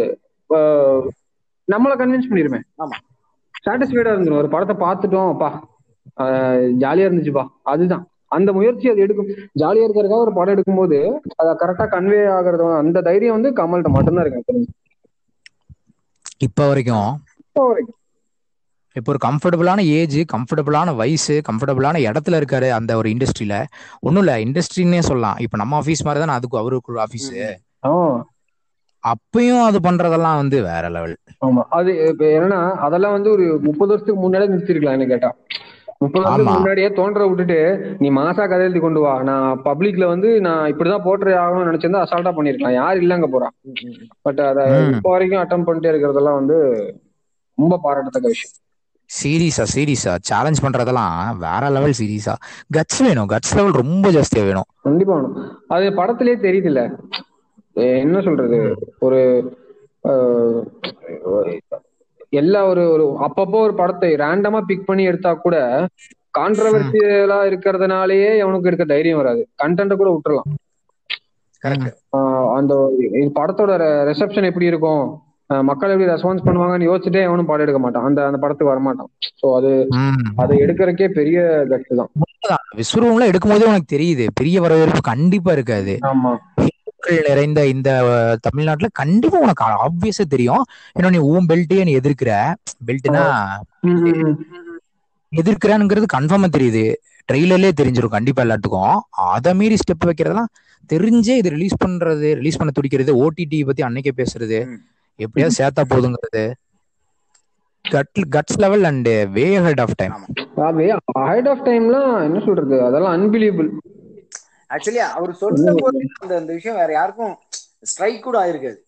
S3: நம்மள கன்வின்ஸ் பண்ணிருமே
S2: ஆமா.
S3: சாட்டிஸ்ஃபைடா இருந்துரும் ஒரு படத்தை பார்த்துட்டோம்ப்பா. ஜாலியா இருந்துச்சுப்பா. அதுதான். அந்த முயற்சி அது எடுக்கும். ஜாலியா இருக்கிறதுக்காக ஒரு படம் எடுக்கும்போது அதை கரெக்டா கன்வே ஆகுறது அந்த தைரியம் வந்து கமல்கிட்ட மட்டும்தான் இருக்கு.
S1: இப்ப வரைக்கும்?
S3: இப்போ வரைக்கும்.
S1: இப்போ ஒரு கம்ஃபர்டபுளான ஏஜ் கம்ஃபர்டபுளான வயசு கம்ஃபர்டபுளான இடத்துல இருக்காரு அந்த ஒரு இண்டஸ்ட்ரியில ஒன்றும் இல்லை இண்டஸ்ட்ரின்னே சொல்லலாம். இப்போ நம்ம ஆஃபீஸ் மாதிரி தான் அதுக்கு அவருக்கு ஆஃபீஸ் அப்பயும் அது பண்றதெல்லாம் வந்து வேற லெவல்
S3: ஆமா. அது இப்ப என்னன்னா அதெல்லாம் வந்து ஒரு முப்பது வருஷத்துக்கு முன்னாடியே நிறுத்திருக்கலாம் என்ன கேட்டா. முப்பது வருஷத்துக்கு. முன்னாடியே தோன்ற விட்டுட்டு நீ மாசா கதை எழுதி கொண்டு வா. நான் பப்ளிக்ல வந்து நான் இப்படிதான் போட்டு ஆகணும்னு நினைச்சிருந்தா அசால்ட்டா பண்ணிருக்கலாம். யார் இல்லங்க போறா. பட் அத. இப்போ வரைக்கும் அட்டம் பண்ணிட்டே இருக்கிறதெல்லாம் வந்து ரொம்ப பாராட்டத்தக்க விஷயம்.
S1: சீரியஸா சீரியஸா. சேலஞ்ச் பண்றதெல்லாம் வேற லெவல் சீரியஸா. கட்ஸ் வேணும். கட்ஸ் லெவல் ரொம்ப ஜாஸ்தியா வேணும்.
S3: கண்டிப்பா வேணும். அது படத்திலேயே தெரியுது இல்ல என்ன சொல்றது? ஒரு எல்லா ஒரு ஒரு அப்பப்போ ஒரு படத்தை ரேண்டமா பிக் பண்ணி எடுத்தா கூட கான்ட்ரவர்சியலா இருக்கிறதுனாலயே அவனுக்கு இருக்க தைரியம் வராது. கண்டென்ட் கூட விட்டுறலாம். அந்த படத்தோட ரிசப்ஷன் எப்படி இருக்கும்? மக்கள் எப்படி ரெஸ்பான்ஸ் பண்ணுவாங்கன்னு யோசிச்சுட்டே அவனும் படம் எடுக்க மாட்டான். அந்த அந்த படத்துக்கு வரமாட்டான். சோ அது. அதை எடுக்கிறதுக்கே பெரிய கட்டு தான்.
S1: உண்மைதான். விஸ்வரூபம்ல எடுக்கும் போதே உனக்கு தெரியுது. பெரிய வரவேற்பு கண்டிப்பா இருக்காது.
S3: ஆமா.
S1: மக்கள் நிறைந்த இந்த தமிழ்நாட்டுல கண்டிப்பா உனக்கு ஆப்வியஸா தெரியும். ஏன்னா நீ உன் பெல்ட்டையே நீ எதிர்க்கிற. பெல்ட்னா. எதிர்க்கிறானுங்கிறது கன்ஃபார்மா தெரியுது. ட்ரெய்லர்லயே தெரிஞ்சிரும் கண்டிப்பா எல்லாத்துக்கும். அதை மீறி ஸ்டெப் வைக்கிறதெல்லாம் தெரிஞ்சே இது ரிலீஸ் பண்றது ரிலீஸ் பண்ண துடிக்கிறது ஓடிடி பத்தி அன்னைக்கே பேசுறது. எப்படியாவது சேர்த்தா போதுங்கிறது. Cut guts level and way ahead of time
S3: height of டைம்லாம் என்ன சொல்றது? அதெல்லாம் அன்பிலீபிள்
S2: ஆக்சுவலி அவர் சொல்லும் போது அந்த அந்த விஷயம் வேற யாருக்கும் ஸ்ட்ரைக் கூட ஆயிருக்காது.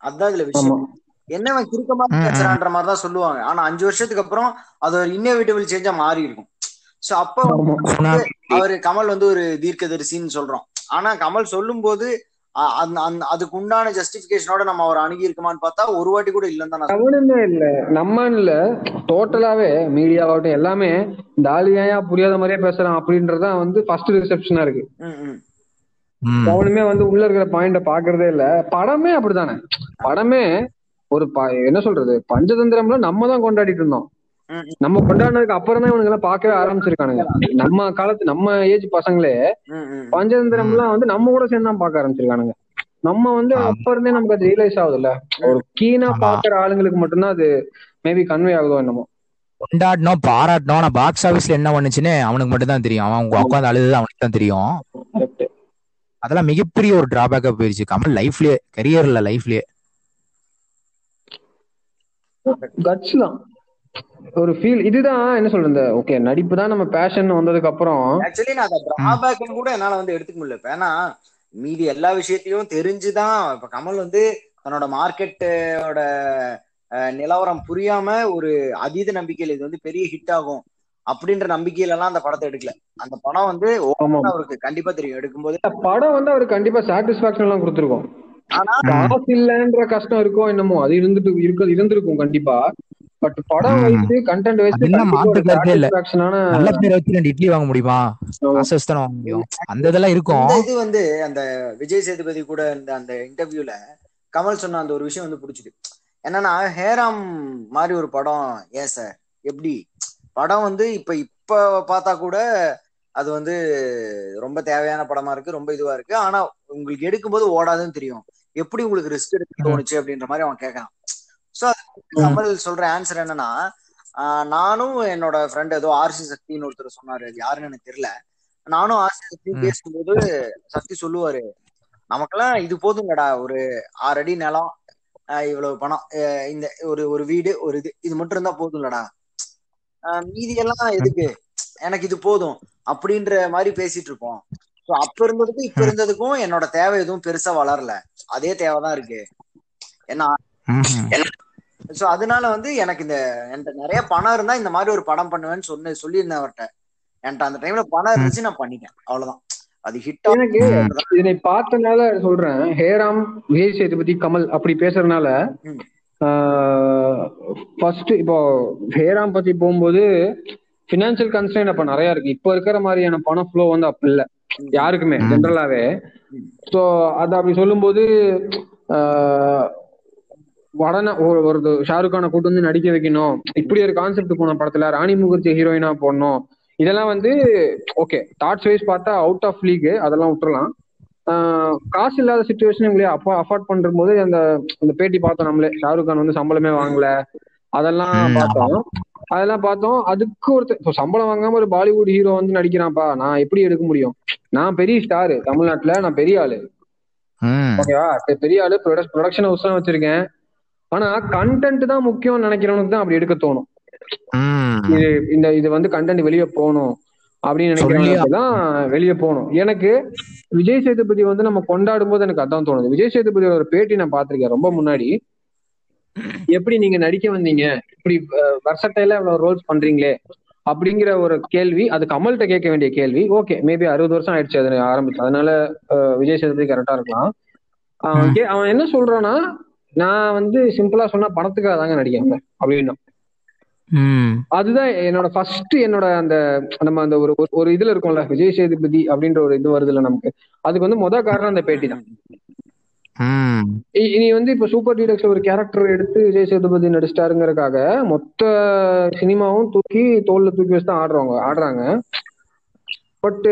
S2: அதான் இதுல விஷயம். என்னவன் கிறுக்கமா. பேசுறான்ற மாதிரி தான் சொல்லுவாங்க. ஆனா அஞ்சு வருஷத்துக்கு அப்புறம் அது ஒரு இன்னோவேட்டிவ் சேஞ்சா மாறி இருக்கும். சோ அப்ப அவரு கமல் வந்து ஒரு தீர்க்கதரிசின்னு சொல்றோம். ஆனா கமல் சொல்லும் போது அதுக்கு உண்டான ஜஸ்டிபிகேஷனோட நம்ம அவர் அணுகி இருக்குமான்னு பார்த்தா ஒரு வாட்டி கூட இல்லைன்னு தான்.
S3: கவனமே இல்ல நம்ம இல்ல டோட்டலாவே மீடியாவாகட்டும் எல்லாமே தாலியா புரியாத மாதிரியே பேசுறான் அப்படின்றதுதான் வந்து ஃபர்ஸ்ட் ரிசெப்ஷனா இருக்கு
S2: ம், ம்.
S1: ம்.
S3: கவனமே வந்து உள்ள இருக்கிற பாயிண்ட பாக்குறதே இல்ல படமே அப்படித்தானே படமே ஒரு ப- என்ன சொல்றது பஞ்சதந்திரம்ல நம்ம தான் கொண்டாடிட்டு இருந்தோம். நம்ம கொண்டாடினதுக்கு அப்புறம் தான் இவனுங்க எல்லாம் பார்க்கவே ஆரம்பிச்சிருக்கானுங்க. நம்ம காலத்து நம்ம ஏஜ் பசங்களே
S2: ம், ம்.
S3: பஞ்சதந்திரம்லாம் வந்து நம்ம கூட சேர்ந்து தான் பார்க்க ஆரம்பிச்சிருக்கானுங்க. நம்ம வந்து. அப்ப இருந்தே நமக்கு அது ரியலைஸ் ஆகுது இல்ல ஒரு கீனா. பாக்குற ஆளுங்களுக்கு மட்டும்தான் அது மேபி கன்வே ஆகுதோ என்னமோ.
S1: கொண்டாடணும் பாராட்டணும். ஆனா பாக்ஸ் ஆபீஸ்ல என்ன பண்ணுச்சுன்னு அவனுக்கு மட்டும் தான் தெரியும். அவன் உட்காந்து அழுது அவனுக்கு தான் தெரியும். அதெல்லாம் மிகப்பெரிய ஒரு டிராபேக்கா போயிருச்சு. கமல் லைஃப்லயே கரியர்ல லைஃப்லயே
S3: கட்ஸ் தான். ஒரு ஃபீல் இதுதான் என்ன சொல்றது ஓகே நடிப்பு தான் நம்ம பேஷன் வந்ததுக்கு அப்புறம்.
S2: ஆக்சுவலி நான் அதை டிராபேக்னு கூட என்னால வந்து எடுத்துக்க முடியல. இப்ப ஏன்னா மீதி எல்லா விஷயத்தையும் தெரிஞ்சுதான் இப்ப கமல் வந்து தன்னோட மார்க்கெட்டோட நிலவரம் புரியாம ஒரு அதீத நம்பிக்கையில இது வந்து பெரிய ஹிட் ஆகும் அப்படின்ற நம்பிக்கையில எல்லாம் அந்த படத்தை எடுக்கல. அந்த படம் வந்து அவருக்கு கண்டிப்பா தெரியும். எடுக்கும்போது
S3: படம் வந்து அவருக்கு கண்டிப்பா சாட்டிஸ்பாக்சன் எல்லாம் கொடுத்துருக்கோம்.
S2: ஆனா
S3: காசு இல்லன்ற கஷ்டம் இருக்கோ என்னமோ அது இருந்துட்டு இருக்க இருந்திருக்கும் கண்டிப்பா. பட் படம். வைத்து கண்டென்ட் வைத்து
S1: என்ன கருத்தே இல்ல. நல்ல பேரை வச்சு ரெண்டு இட்லி வாங்க முடியுமா? தானே வாங்க முடியும். அந்த இதெல்லாம் இருக்கும்.
S2: இது வந்து அந்த விஜய் சேதுபதி கூட இந்த அந்த இன்டர்வியூல கமல் சொன்ன அந்த ஒரு விஷயம் வந்து பிடிச்சிது. என்னன்னா ஹேராம் மாதிரி ஒரு படம் ஏன் சார் எப்படி? படம் வந்து இப்ப இப்ப பார்த்தா கூட அது வந்து ரொம்ப தேவையான படமா இருக்கு ரொம்ப இதுவா இருக்கு. ஆனா உங்களுக்கு எடுக்கும்போது ஓடாதுன்னு தெரியும். எப்படி உங்களுக்கு ரிஸ்க் எடுக்க தோணுச்சு அப்படின்ற மாதிரி அவன் கேட்கறான் சோ கமல் சொல்ற ஆன்சர் என்னன்னா நானும் என்னோட ஃப்ரெண்ட் ஏதோ ஆர்சி சக்தின்னு ஒருத்தர் சொன்னாரு. அது யாருன்னு எனக்கு தெரியல. நானும் ஆர்சி சக்தி. பேசும்போது சக்தி சொல்லுவாரு நமக்கெல்லாம் இது போதுங்கடா. ஒரு ஆறு அடி நிலம் இவ்வளவு பணம் இந்த ஒரு ஒரு வீடு ஒரு இது இது மட்டும் இருந்தா போதும்லடா. மீதி எல்லாம் எதுக்கு? எனக்கு இது போதும். அப்படின்ற மாதிரி பேசிட்டு இருப்போம். ஸோ அப்ப இருந்ததுக்கும் இப்ப இருந்ததுக்கும் என்னோட தேவை எதுவும் பெருசா வளரல. அதே தேவைதான் இருக்கு. ஏன்னா. சோ அதனால வந்து எனக்கு இந்த என்கிட்ட நிறைய பணம் இருந்தா இந்த மாதிரி ஒரு படம் பண்ணுவேன்னு சொன்ன சொல்லியிருந்தேன் அவர்கிட்ட என்கிட்ட அந்த டைம்ல பணம் இருந்துச்சு நான் பண்ணிட்டேன் அவ்வளவுதான் அது ஹிட்
S3: எனக்கு. இதனை பார்த்தனால சொல்றேன் ஹேராம் விஜய் சேதுபதி கமல் அப்படி பேசுறதுனால. ஃபர்ஸ்ட் இப்போ ஹேராம் பத்தி போகும்போது பினான்சியல் கன்ஸ்டைன் அப்ப நிறைய இருக்கு இப்ப இருக்கிற மாதிரியான பண ஃப்ளோ வந்து அப்ப இல்ல யாருக்குமே. ஜென்ரலாவே. ஸோ அது அப்படி சொல்லும்போது உடனே ஒரு ஒரு ஷாருக் கானை கூட்டு வந்து நடிக்க வைக்கணும். இப்படி ஒரு கான்செப்ட் போன படத்துல ராணி முகர்ஜி ஹீரோயினா போடணும். இதெல்லாம் வந்து ஓகே தாட்ஸ் வைஸ் பார்த்தா அவுட் ஆஃப் லீக் அதெல்லாம் விட்டுறலாம். காசு இல்லாத சுச்சுவேஷன் இல்லையா அப்போ அஃபோர்ட் பண்ற போது அந்த அந்த பேட்டி பார்த்தோம் நம்மளே. ஷாருக் கான் வந்து சம்பளமே வாங்கல. அதெல்லாம் பார்த்தோம். அதெல்லாம் பார்த்தோம். அதுக்கு ஒருத்தர் இப்போ சம்பளம் வாங்காம ஒரு பாலிவுட் ஹீரோ வந்து நடிக்கிறான்ப்பா. நான் எப்படி எடுக்க முடியும்? நான் பெரிய ஸ்டாரு தமிழ்நாட்டுல நான் பெரிய ஆளு. ஓகேவா? பெரிய ஆளு ப்ரொடக்ஷன் ஹவுஸ் எல்லாம் வச்சிருக்கேன். ஆனா கண்டென்ட் தான் முக்கியம்னு நினைக்கிறவனுக்கு தான் அப்படி எடுக்க தோணும். இது இந்த இது வந்து கண்டென்ட் வெளியே போகணும் அப்படின்னு நினைக்கிறவங்களுக்கு தான் வெளியே போகணும். எனக்கு விஜய் சேதுபதி வந்து நம்ம கொண்டாடும் போது எனக்கு அதான் தோணுது. விஜய் சேதுபதியோட ஒரு பேட்டி நான் பார்த்திருக்கேன் ரொம்ப முன்னாடி. எப்படி நீங்க நடிக்க வந்தீங்க? இப்படி வர்சட்டையில இவ்வளவு ரோல்ஸ் பண்றீங்களே? அப்படிங்கிற ஒரு கேள்வி அது கமல்கிட்ட கேட்க வேண்டிய கேள்வி. ஓகே மேபி அறுபது வருஷம் ஆயிடுச்சு அது ஆரம்பிச்சு. அதனால விஜய் சேதுபதி கரெக்டா இருக்கலாம். அவன் என்ன சொல்றான்னா நான் வந்து சிம்பிளா சொன்னா பணத்துக்காக தாங்க நடிக்கிறேன் அப்படின்னு.
S1: ம்.
S3: அதுதான் என்னோட ஃபர்ஸ்ட் என்னோட அந்த நம்ம அந்த ஒரு ஒரு- இதுல இருக்கும்ல விஜய் சேதுபதி அப்படின்ற ஒரு இது வருதுல்ல நமக்கு. அதுக்கு வந்து முத காரணம் அந்த பேட்டி தான். இனி வந்து இப்ப சூப்பர் டீலக்ஸ்ல ஒரு கேரக்டர் எடுத்து விஜய் சேதுபதி நடிச்சிட்டாருங்கிறதுக்காக மொத்த சினிமாவும் தூக்கி தோல்ல தூக்கி வச்சு தான் ஆடுறவங்க ஆடுறாங்க. பட்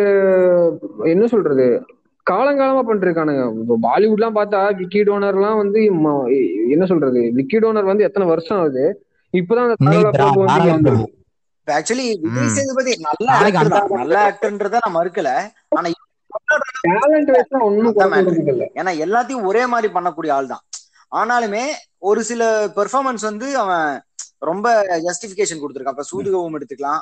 S3: என்ன சொல்றது? காலங்காலமா பண்ணிருக்கானுங்க. இப்போ பாலிவுட்லாம் பார்த்தா விக்கி டோனர்லாம் வந்து ம- என்ன சொல்றது? விக்கி டோனர் வந்து எத்தனை வருஷம் ஆகுது? இப்பதான் அந்த வந்து.
S2: இப்ப ஆக்சுவலி விஜய். சேதுபதி நல்ல ஆக்டர் நல்ல ஆக்டர்ன்றத நான் மறுக்கல. ஆனா ஏன்னா எல்லாத்தையும் ஒரே மாதிரி பண்ணக்கூடிய ஆள் தான். ஆனாலுமே ஒரு சில பெர்ஃபார்மன்ஸ் வந்து அவன் ரொம்ப ஜஸ்டிபிகேஷன் கொடுத்துருக்கான். அப்ப சூதுகவும் எடுத்துக்கலாம்.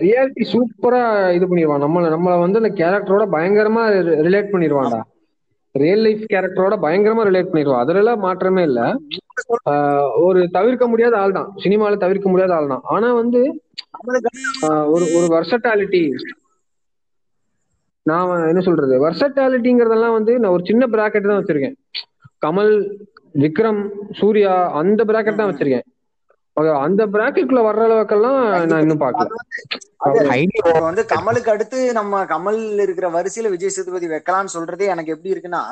S3: ரியாலிட்டி சூப்பரா இது பண்ணிடுவான் நம்மள நம்மள வந்து அந்த கேரக்டரோட பயங்கரமா ரிலேட் பண்ணிடுவான்டா ரியல் லைஃப் கேரக்டரோட பயங்கரமா ரிலேட் பண்ணிடுவான் அதுல எல்லாம் மாற்றமே இல்ல. ஆஹ் ஒரு தவிர்க்க முடியாத ஆள் தான். சினிமால தவிர்க்க முடியாத ஆள் தான். ஆனா வந்து ஒரு ஒரு வர்சட்டாலிட்டி நான் என்ன சொல்றது? வர்சட்டாலிட்டிங்கிறதெல்லாம் வந்து நான் ஒரு சின்ன பிராக்கெட் தான் வச்சிருக்கேன். கமல் விக்ரம் சூர்யா அந்த பிராக்கெட் தான் வச்சிருக்கேன். அந்த பிராக்கெட்குள்ள வர்ற அளவுக்கெல்லாம் நான் இன்னும்
S2: இப்ப வந்து கமலுக்கு அடுத்து நம்ம கமல் இருக்கிற வரிசையில விஜய் சேதுபதி வைக்கலாம்னு சொல்றதே எனக்கு எப்படி இருக்குன்னா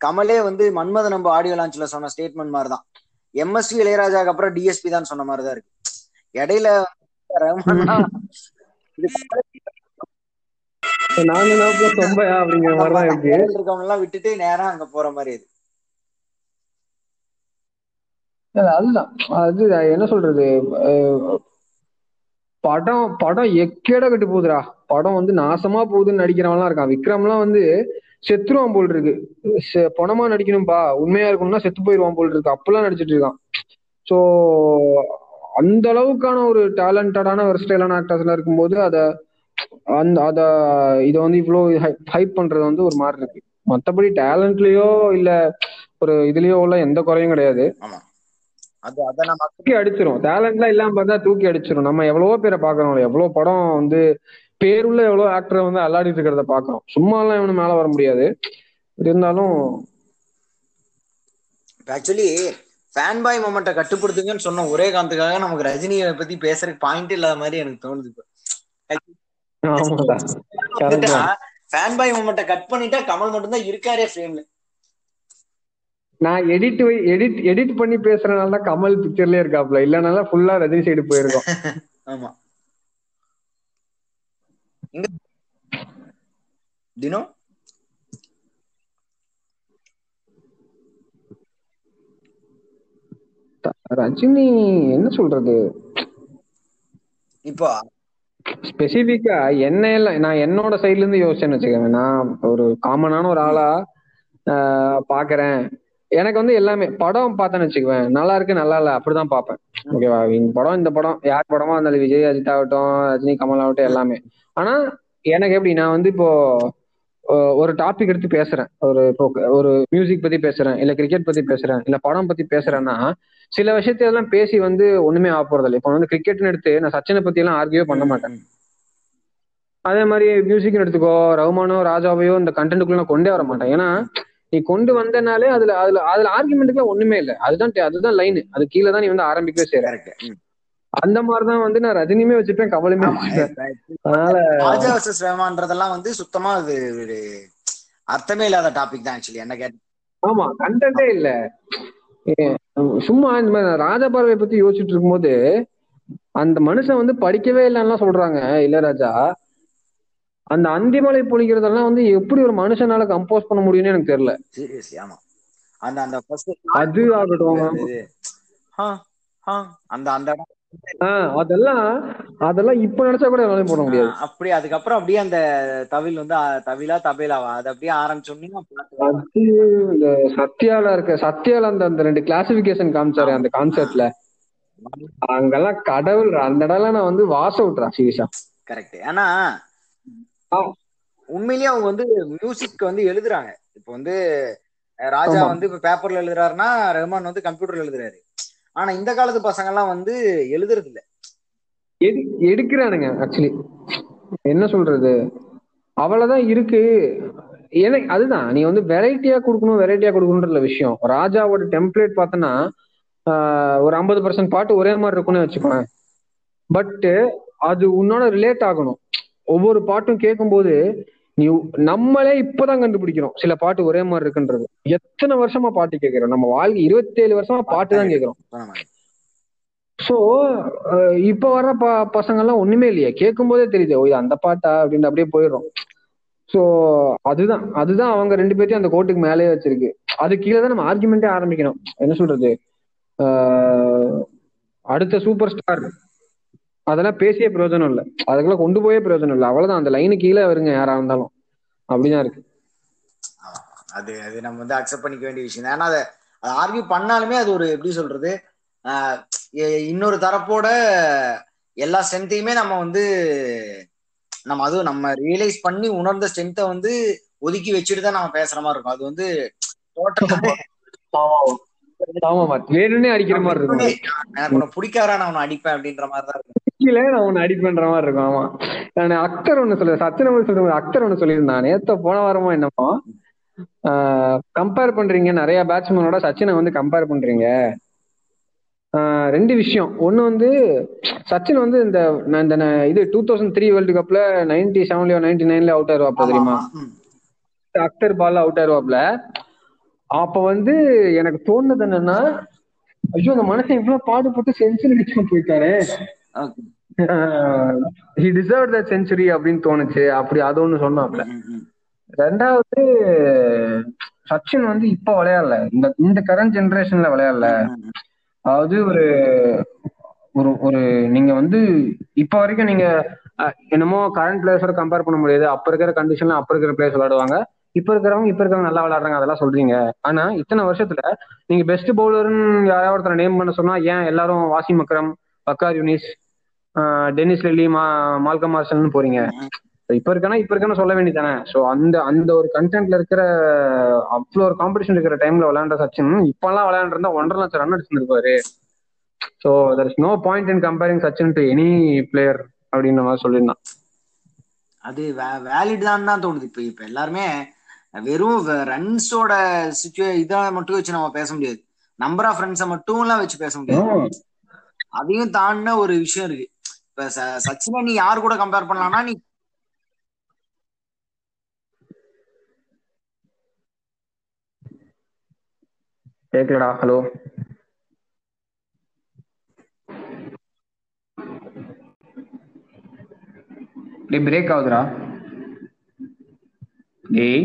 S2: கமலே வந்து மன்மத நம்ம ஆடியோ லான்ச்ல சொன்ன ஸ்டேட்மெண்ட் மாதிரிதான். எம்எஸ்வி இளையராஜாக்கு அப்புறம் டிஎஸ்பி தான் சொன்ன மாதிரிதான் இருக்கு. இடையில
S3: நாங்க
S2: இருக்கவங்க எல்லாம் விட்டுட்டு நேரா அங்க போற மாதிரி இது
S3: அதுதான். அது என்ன சொல்றது? படம் படம் எக்கேட கட்டு போகுதுடா. படம் வந்து நாசமா போகுதுன்னு நடிக்கிறவன்லாம் இருக்கான். விக்ரம்லாம் வந்து செத்துருவான் போல் இருக்கு செ- பணமா நடிக்கணும்பா. உண்மையா இருக்கணும்னா செத்து போயிருவான் போல் இருக்கு அப்பெல்லாம் நடிச்சிட்டு இருக்கான். சோ அந்த அளவுக்கான ஒரு டேலண்டடான ஒரு ஸ்டைலான ஆக்டர்ஸ்ல இருக்கும்போது அத அந்த அத இத வந்து இவ்வளவு ஹைப் பண்றது வந்து ஒரு மாதிரி இருக்கு மத்தபடி டேலண்ட்லயோ இல்ல ஒரு இதுலயோ உள்ள எந்த குறையும் கிடையாது.
S2: ஆமா. அது அதை நம்ம
S3: தூக்கி அடிச்சிரும். டேலண்ட்லாம் இல்லாம பார்த்தா தூக்கி அடிச்சிரும். நம்ம எவ்வளவோ பேரை பாக்குறோம் எவ்வளவு படம் வந்து பேருள்ள எவ்வளவு ஆக்டர் வந்து அல்லாடிட்டு இருக்கிறத பாக்குறோம் சும்மா எல்லாம் இவனு மேல வர முடியாது. இருந்தாலும்
S2: ஆக்சுவலி ஃபேன் பாய் மொமெண்ட்டை கட்டுப்படுத்துங்கன்னு சொன்ன ஒரே காரணத்துக்காக நமக்கு ரஜினியை பத்தி பேசுறதுக்கு பாயிண்ட் இல்லாத மாதிரி எனக்கு தோணுது இப்போ. ஃபேன் பாய் மொமெண்ட்டை கட் பண்ணிட்டா கமல் மட்டும்தான் இருக்காரே ஃப்ரேம்ல
S3: நான் எடிட் எடிட் எடிட் பண்ணி பேசுறதுனால தான் கமல் பிக்சர்லயே இருக்காப்ல இல்லனால ஃபுல்லா ரஜினி சைடு போயிருக்கோம்.
S2: ஆமா. எங்க தினோ?
S3: ரஜினி என்ன சொல்றது?
S2: இப்போ?
S3: ஸ்பெசிபிக்கா என்ன எல்லாம் நான் என்னோட சைடுல இருந்து யோசிச்சேன்னு வச்சுக்கோங்க. நான் ஒரு காமனான ஒரு ஆளா பாக்குறேன். எனக்கு வந்து எல்லாமே படம் பார்த்தேன்னு வச்சுக்குவேன். நல்லா இருக்கு நல்லா இல்ல அப்படிதான் பார்ப்பேன். ஓகேவா இந்த படம் இந்த படம் யார் படமா இருந்தாலும் விஜய் அஜித் ஆகட்டும் ரஜினி கமல் ஆகட்டும் எல்லாமே. ஆனா எனக்கு எப்படி நான் வந்து இப்போ ஒரு டாபிக் எடுத்து பேசுறேன். ஒரு இப்போ ஒரு மியூசிக் பத்தி பேசுறேன் இல்ல கிரிக்கெட் பத்தி பேசுறேன் இல்ல படம் பத்தி பேசுறேன்னா சில விஷயத்தை எல்லாம் பேசி வந்து ஒண்ணுமே ஆக போறது இல்லை இப்போ வந்து கிரிக்கெட்னு எடுத்து நான் சச்சினை பத்தி எல்லாம் ஆர்கியூ பண்ண மாட்டேன். அதே மாதிரி மியூசிக்னு எடுத்துக்கோ ரகுமானோ ராஜாவையோ இந்த கண்டென்ட்டுக்குள்ள நான் கொண்டே வர மாட்டேன். ஏன்னா நீ கொண்டு வந்தனாலே அதுல அதுல அதுல ஆர்குமெண்ட்டுக்கு ஒண்ணுமே இல்லை. அதுதான் அதுதான் லைன் அது கீழே தான் நீ வந்து ஆரம்பிக்கவே செய்யற அந்த மாதிரிதான் வந்து நான் ரஜினியுமே கமலுமே வச்சுப்பேன் அதனால
S2: ராஜா வர்சஸ் ரஹ்மான்றதெல்லாம் வந்து சுத்தமா அது ஒரு அர்த்தமே இல்லாத டாபிக் தான் ஆக்சுவலி என்ன கேட்ட
S3: ஆமா கண்டென்ட்டே இல்ல. சும்மா இந்த மாதிரி ராஜா பார்வை பத்தி யோசிச்சுட்டு இருக்கும்போது அந்த மனுஷன் வந்து படிக்கவே இல்லைன்னா சொல்றாங்க இளையராஜா. அந்த அந்திமலை பொழிக்கிறதெல்லாம் வந்து எப்படி ஒரு மனுஷனால கம்போஸ் பண்ண முடியும்னு எனக்கு தெரியல.
S2: ஆமா. அந்த அந்த
S3: அது ஆகட்டும்.
S2: அந்த அந்த இடம்
S3: அதெல்லாம் அதெல்லாம் இப்ப நினைச்சா கூட என்னால போட முடியாது.
S2: அப்படி அதுக்கப்புறம் அப்படியே அந்த தவில் வந்து தவிலா தபேலாவா? அது அப்படியே ஆரம்பிச்சோம்னா
S3: சத்யால இருக்க சத்யால அந்த அந்த ரெண்டு கிளாசிபிகேஷன் காமிச்சாரு அந்த கான்செப்ட்ல அங்கெல்லாம் கடவுள் அந்த இடம்லாம் நான் வந்து வாச விட்டுறேன் சீரியஸா.
S2: கரெக்ட் ஆனா
S3: ஆ.
S2: உண்மையிலேயே அவங்க வந்து மியூசிக் வந்து எழுதுறாங்க. இப்போ வந்து ராஜா. வந்து இப்ப பேப்பர்ல எழுதுறாருன்னா ரஹ்மான் வந்து கம்ப்யூட்டர்ல எழுதுறாரு. ஆனா இந்த காலத்து பசங்க எல்லாம் வந்து எழுதுறது இல்ல
S3: எடு எடுக்கிறானுங்க ஆக்சுவலி என்ன சொல்றது? அவ்வளவுதான் இருக்கு. எனக்கு அதுதான். நீ வந்து வெரைட்டியா கொடுக்கணும் வெரைட்டியா கொடுக்கணுன்ற விஷயம். ராஜாவோட டெம்ப்ளேட் பார்த்தனா ஒரு ஐம்பது பர்சன்ட் பாட்டு ஒரே மாதிரி இருக்கும்னு வச்சுக்கோங்க பட் அது உன்னோட ரிலேட் ஆகணும். ஒவ்வொரு பாட்டும் கேட்கும்போது நீ நம்மளே இப்பதான் கண்டுபிடிக்கிறோம். சில பாட்டு ஒரே மாதிரி இருக்குன்றது. எத்தனை வருஷமா பாட்டு கேட்கிறோம்? நம்ம வாழ்க்கை இருபத்தேழு வருஷமா பாட்டு தான் கேட்கிறோம். சோ இப்ப வர்ற ப பசங்க எல்லாம் ஒண்ணுமே இல்லையா. கேட்கும் போதே தெரியுது ஓ அந்த பாட்டா? அப்படின்னு அப்படியே போயிடும் சோ அதுதான் அதுதான் அவங்க ரெண்டு பேர்த்தையும் அந்த கோட்டுக்கு மேலேயே வச்சிருக்கு. அது கீழே தான் நம்ம ஆர்குமெண்டே ஆரம்பிக்கணும். என்ன சொல்றது? அடுத்த சூப்பர் ஸ்டார் அதெல்லாம் பேசிய பிரயோஜனம் இல்லை. அதுக்கெல்லாம் கொண்டு போயே பிரயோஜனம் இல்லை. அவ்வளவுதான். அந்த லைனு கீழே வருங்க யாரா இருந்தாலும். அப்படிதான் இருக்கு.
S2: அது அது நம்ம வந்து அக்செப்ட் பண்ணிக்க வேண்டிய விஷயம் தான். ஏன்னா அதை ஆர்கியூ பண்ணாலுமே அது ஒரு எப்படி சொல்றது இன்னொரு தரப்போட எல்லா ஸ்ட்ரென்த்தையுமே நம்ம வந்து நம்ம அதுவும் நம்ம ரியலைஸ் பண்ணி உணர்ந்த ஸ்ட்ரென்த்தை வந்து ஒதுக்கி வச்சுட்டு தான் நம்ம பேசுற மாதிரி இருக்கும். அது வந்து டோட்டலா
S3: ஆமாமா வேணும்னே அடிக்கிற மாதிரி இருக்கும். அது.
S2: எனக்கு உன்னை பிடிக்காரா நான் உன்னை அடிப்பேன் அப்படின்ற மாதிரி தான் இருக்கும்.
S3: கீழே நான் உன்னை அடி பண்ற மாதிரி இருக்கும். ஆமா. நான் அக்தர் ஒண்ணு சொல்ல சச்சின் சொல்ற அக்தர் ஒண்ணு சொல்லியிருந்தான். நேத்த போன வாரமா என்னமோ கம்பேர் பண்றீங்க. நிறைய பேட்ஸ்மேனோட சச்சினை வந்து கம்பேர் பண்றீங்க. ரெண்டு விஷயம். ஒண்ணு வந்து சச்சின் வந்து இந்த இந்த இது டூ தௌசண்ட் த்ரீ வேர்ல்டு கப்ல நைன்டி செவன்லயோ நைன்டி நைன்ல அவுட் ஆயிருவாப்ல தெரியுமா. அக்தர் பால் அவுட் ஆயிருவாப்ல. அப்ப வந்து எனக்கு தோணுது என்னன்னா ஐயோ அந்த மனுஷன் இவ்வளவு பாடுபட்டு செஞ்சுரி அடிச்சு போயிட்டாரு. ஹி டிசர்வ் தட் செஞ்சுரி அப்படின்னு தோணுச்சு. அப்படி அது ஒண்ணு சொன்னாப்ல. ரெண்டாவது சச்சின் வந்து இப்ப விளையாடல. இந்த இந்த கரண்ட் ஜெனரேஷன்ல விளையாடல. அதாவது ஒரு ஒரு ஒரு நீங்க வந்து இப்ப வரைக்கும் நீங்க என்னமோ கரண்ட் பிளேயர்ஸோட கம்பேர் பண்ண முடியாது. அப்ப இருக்கிற கண்டிஷன்ல அப்ப இருக்கிற பிளேயர்ஸ் விளையாடுவாங்க. இப்ப இருக்கிறவங்க இப்ப இருக்கிறவங்க நல்லா விளையாடுறாங்க. அதெல்லாம் சொல்றீங்க. ஆனா இத்தனை வருஷத்துல நீங்க பெஸ்ட் பவுலர்னு யாராவது ஒருத்தரை நேம் பண்ண சொன்னா ஏன் எல்லாரும் வாசிம் அக்ரம் பக்கார் யூனிஸ் டென்னிஸ் லெல்லி மா மால்கம் மார்ஷல்னு போறீங்க. இப்ப இருக்கானா இப்ப இருக்கான சொல்ல வேண்டியதானே சோ அந்த அந்த ஒரு கண்டென்ட்ல இருக்கிற அவ்வளோ ஒரு காம்படிஷன் இருக்கிற டைம்ல விளையாண்ட சச்சின் இப்பெல்லாம் விளையாண்டுருந்தா ஒன்றரை லட்சம் run அடிச்சிருப்பாரு so there is no point in comparing Sachin to any player அப்படின்ற மாதிரி சொல்லியிருந்தான்.
S2: அது வேலிட் தான் தான் தோணுது. இப்ப இப்ப எல்லாருமே வெறும் ரன்ஸோட சுச்சுவே இதை மட்டும் வச்சு நம்ம பேச முடியாது. நம்பர் ஆஃப் ரன்ஸை மட்டும் எல்லாம் வச்சு பேச முடியாது. அதையும் தாண்டின ஒரு விஷயம் இருக்கு. இப்ப ச- சச்சினை நீ யார் கூட கம்பேர் பண்ணலாம்னா நீ
S3: கேட்கலடா ஹலோ டேய் பிரேக் ஆகுதுடா. டேய்.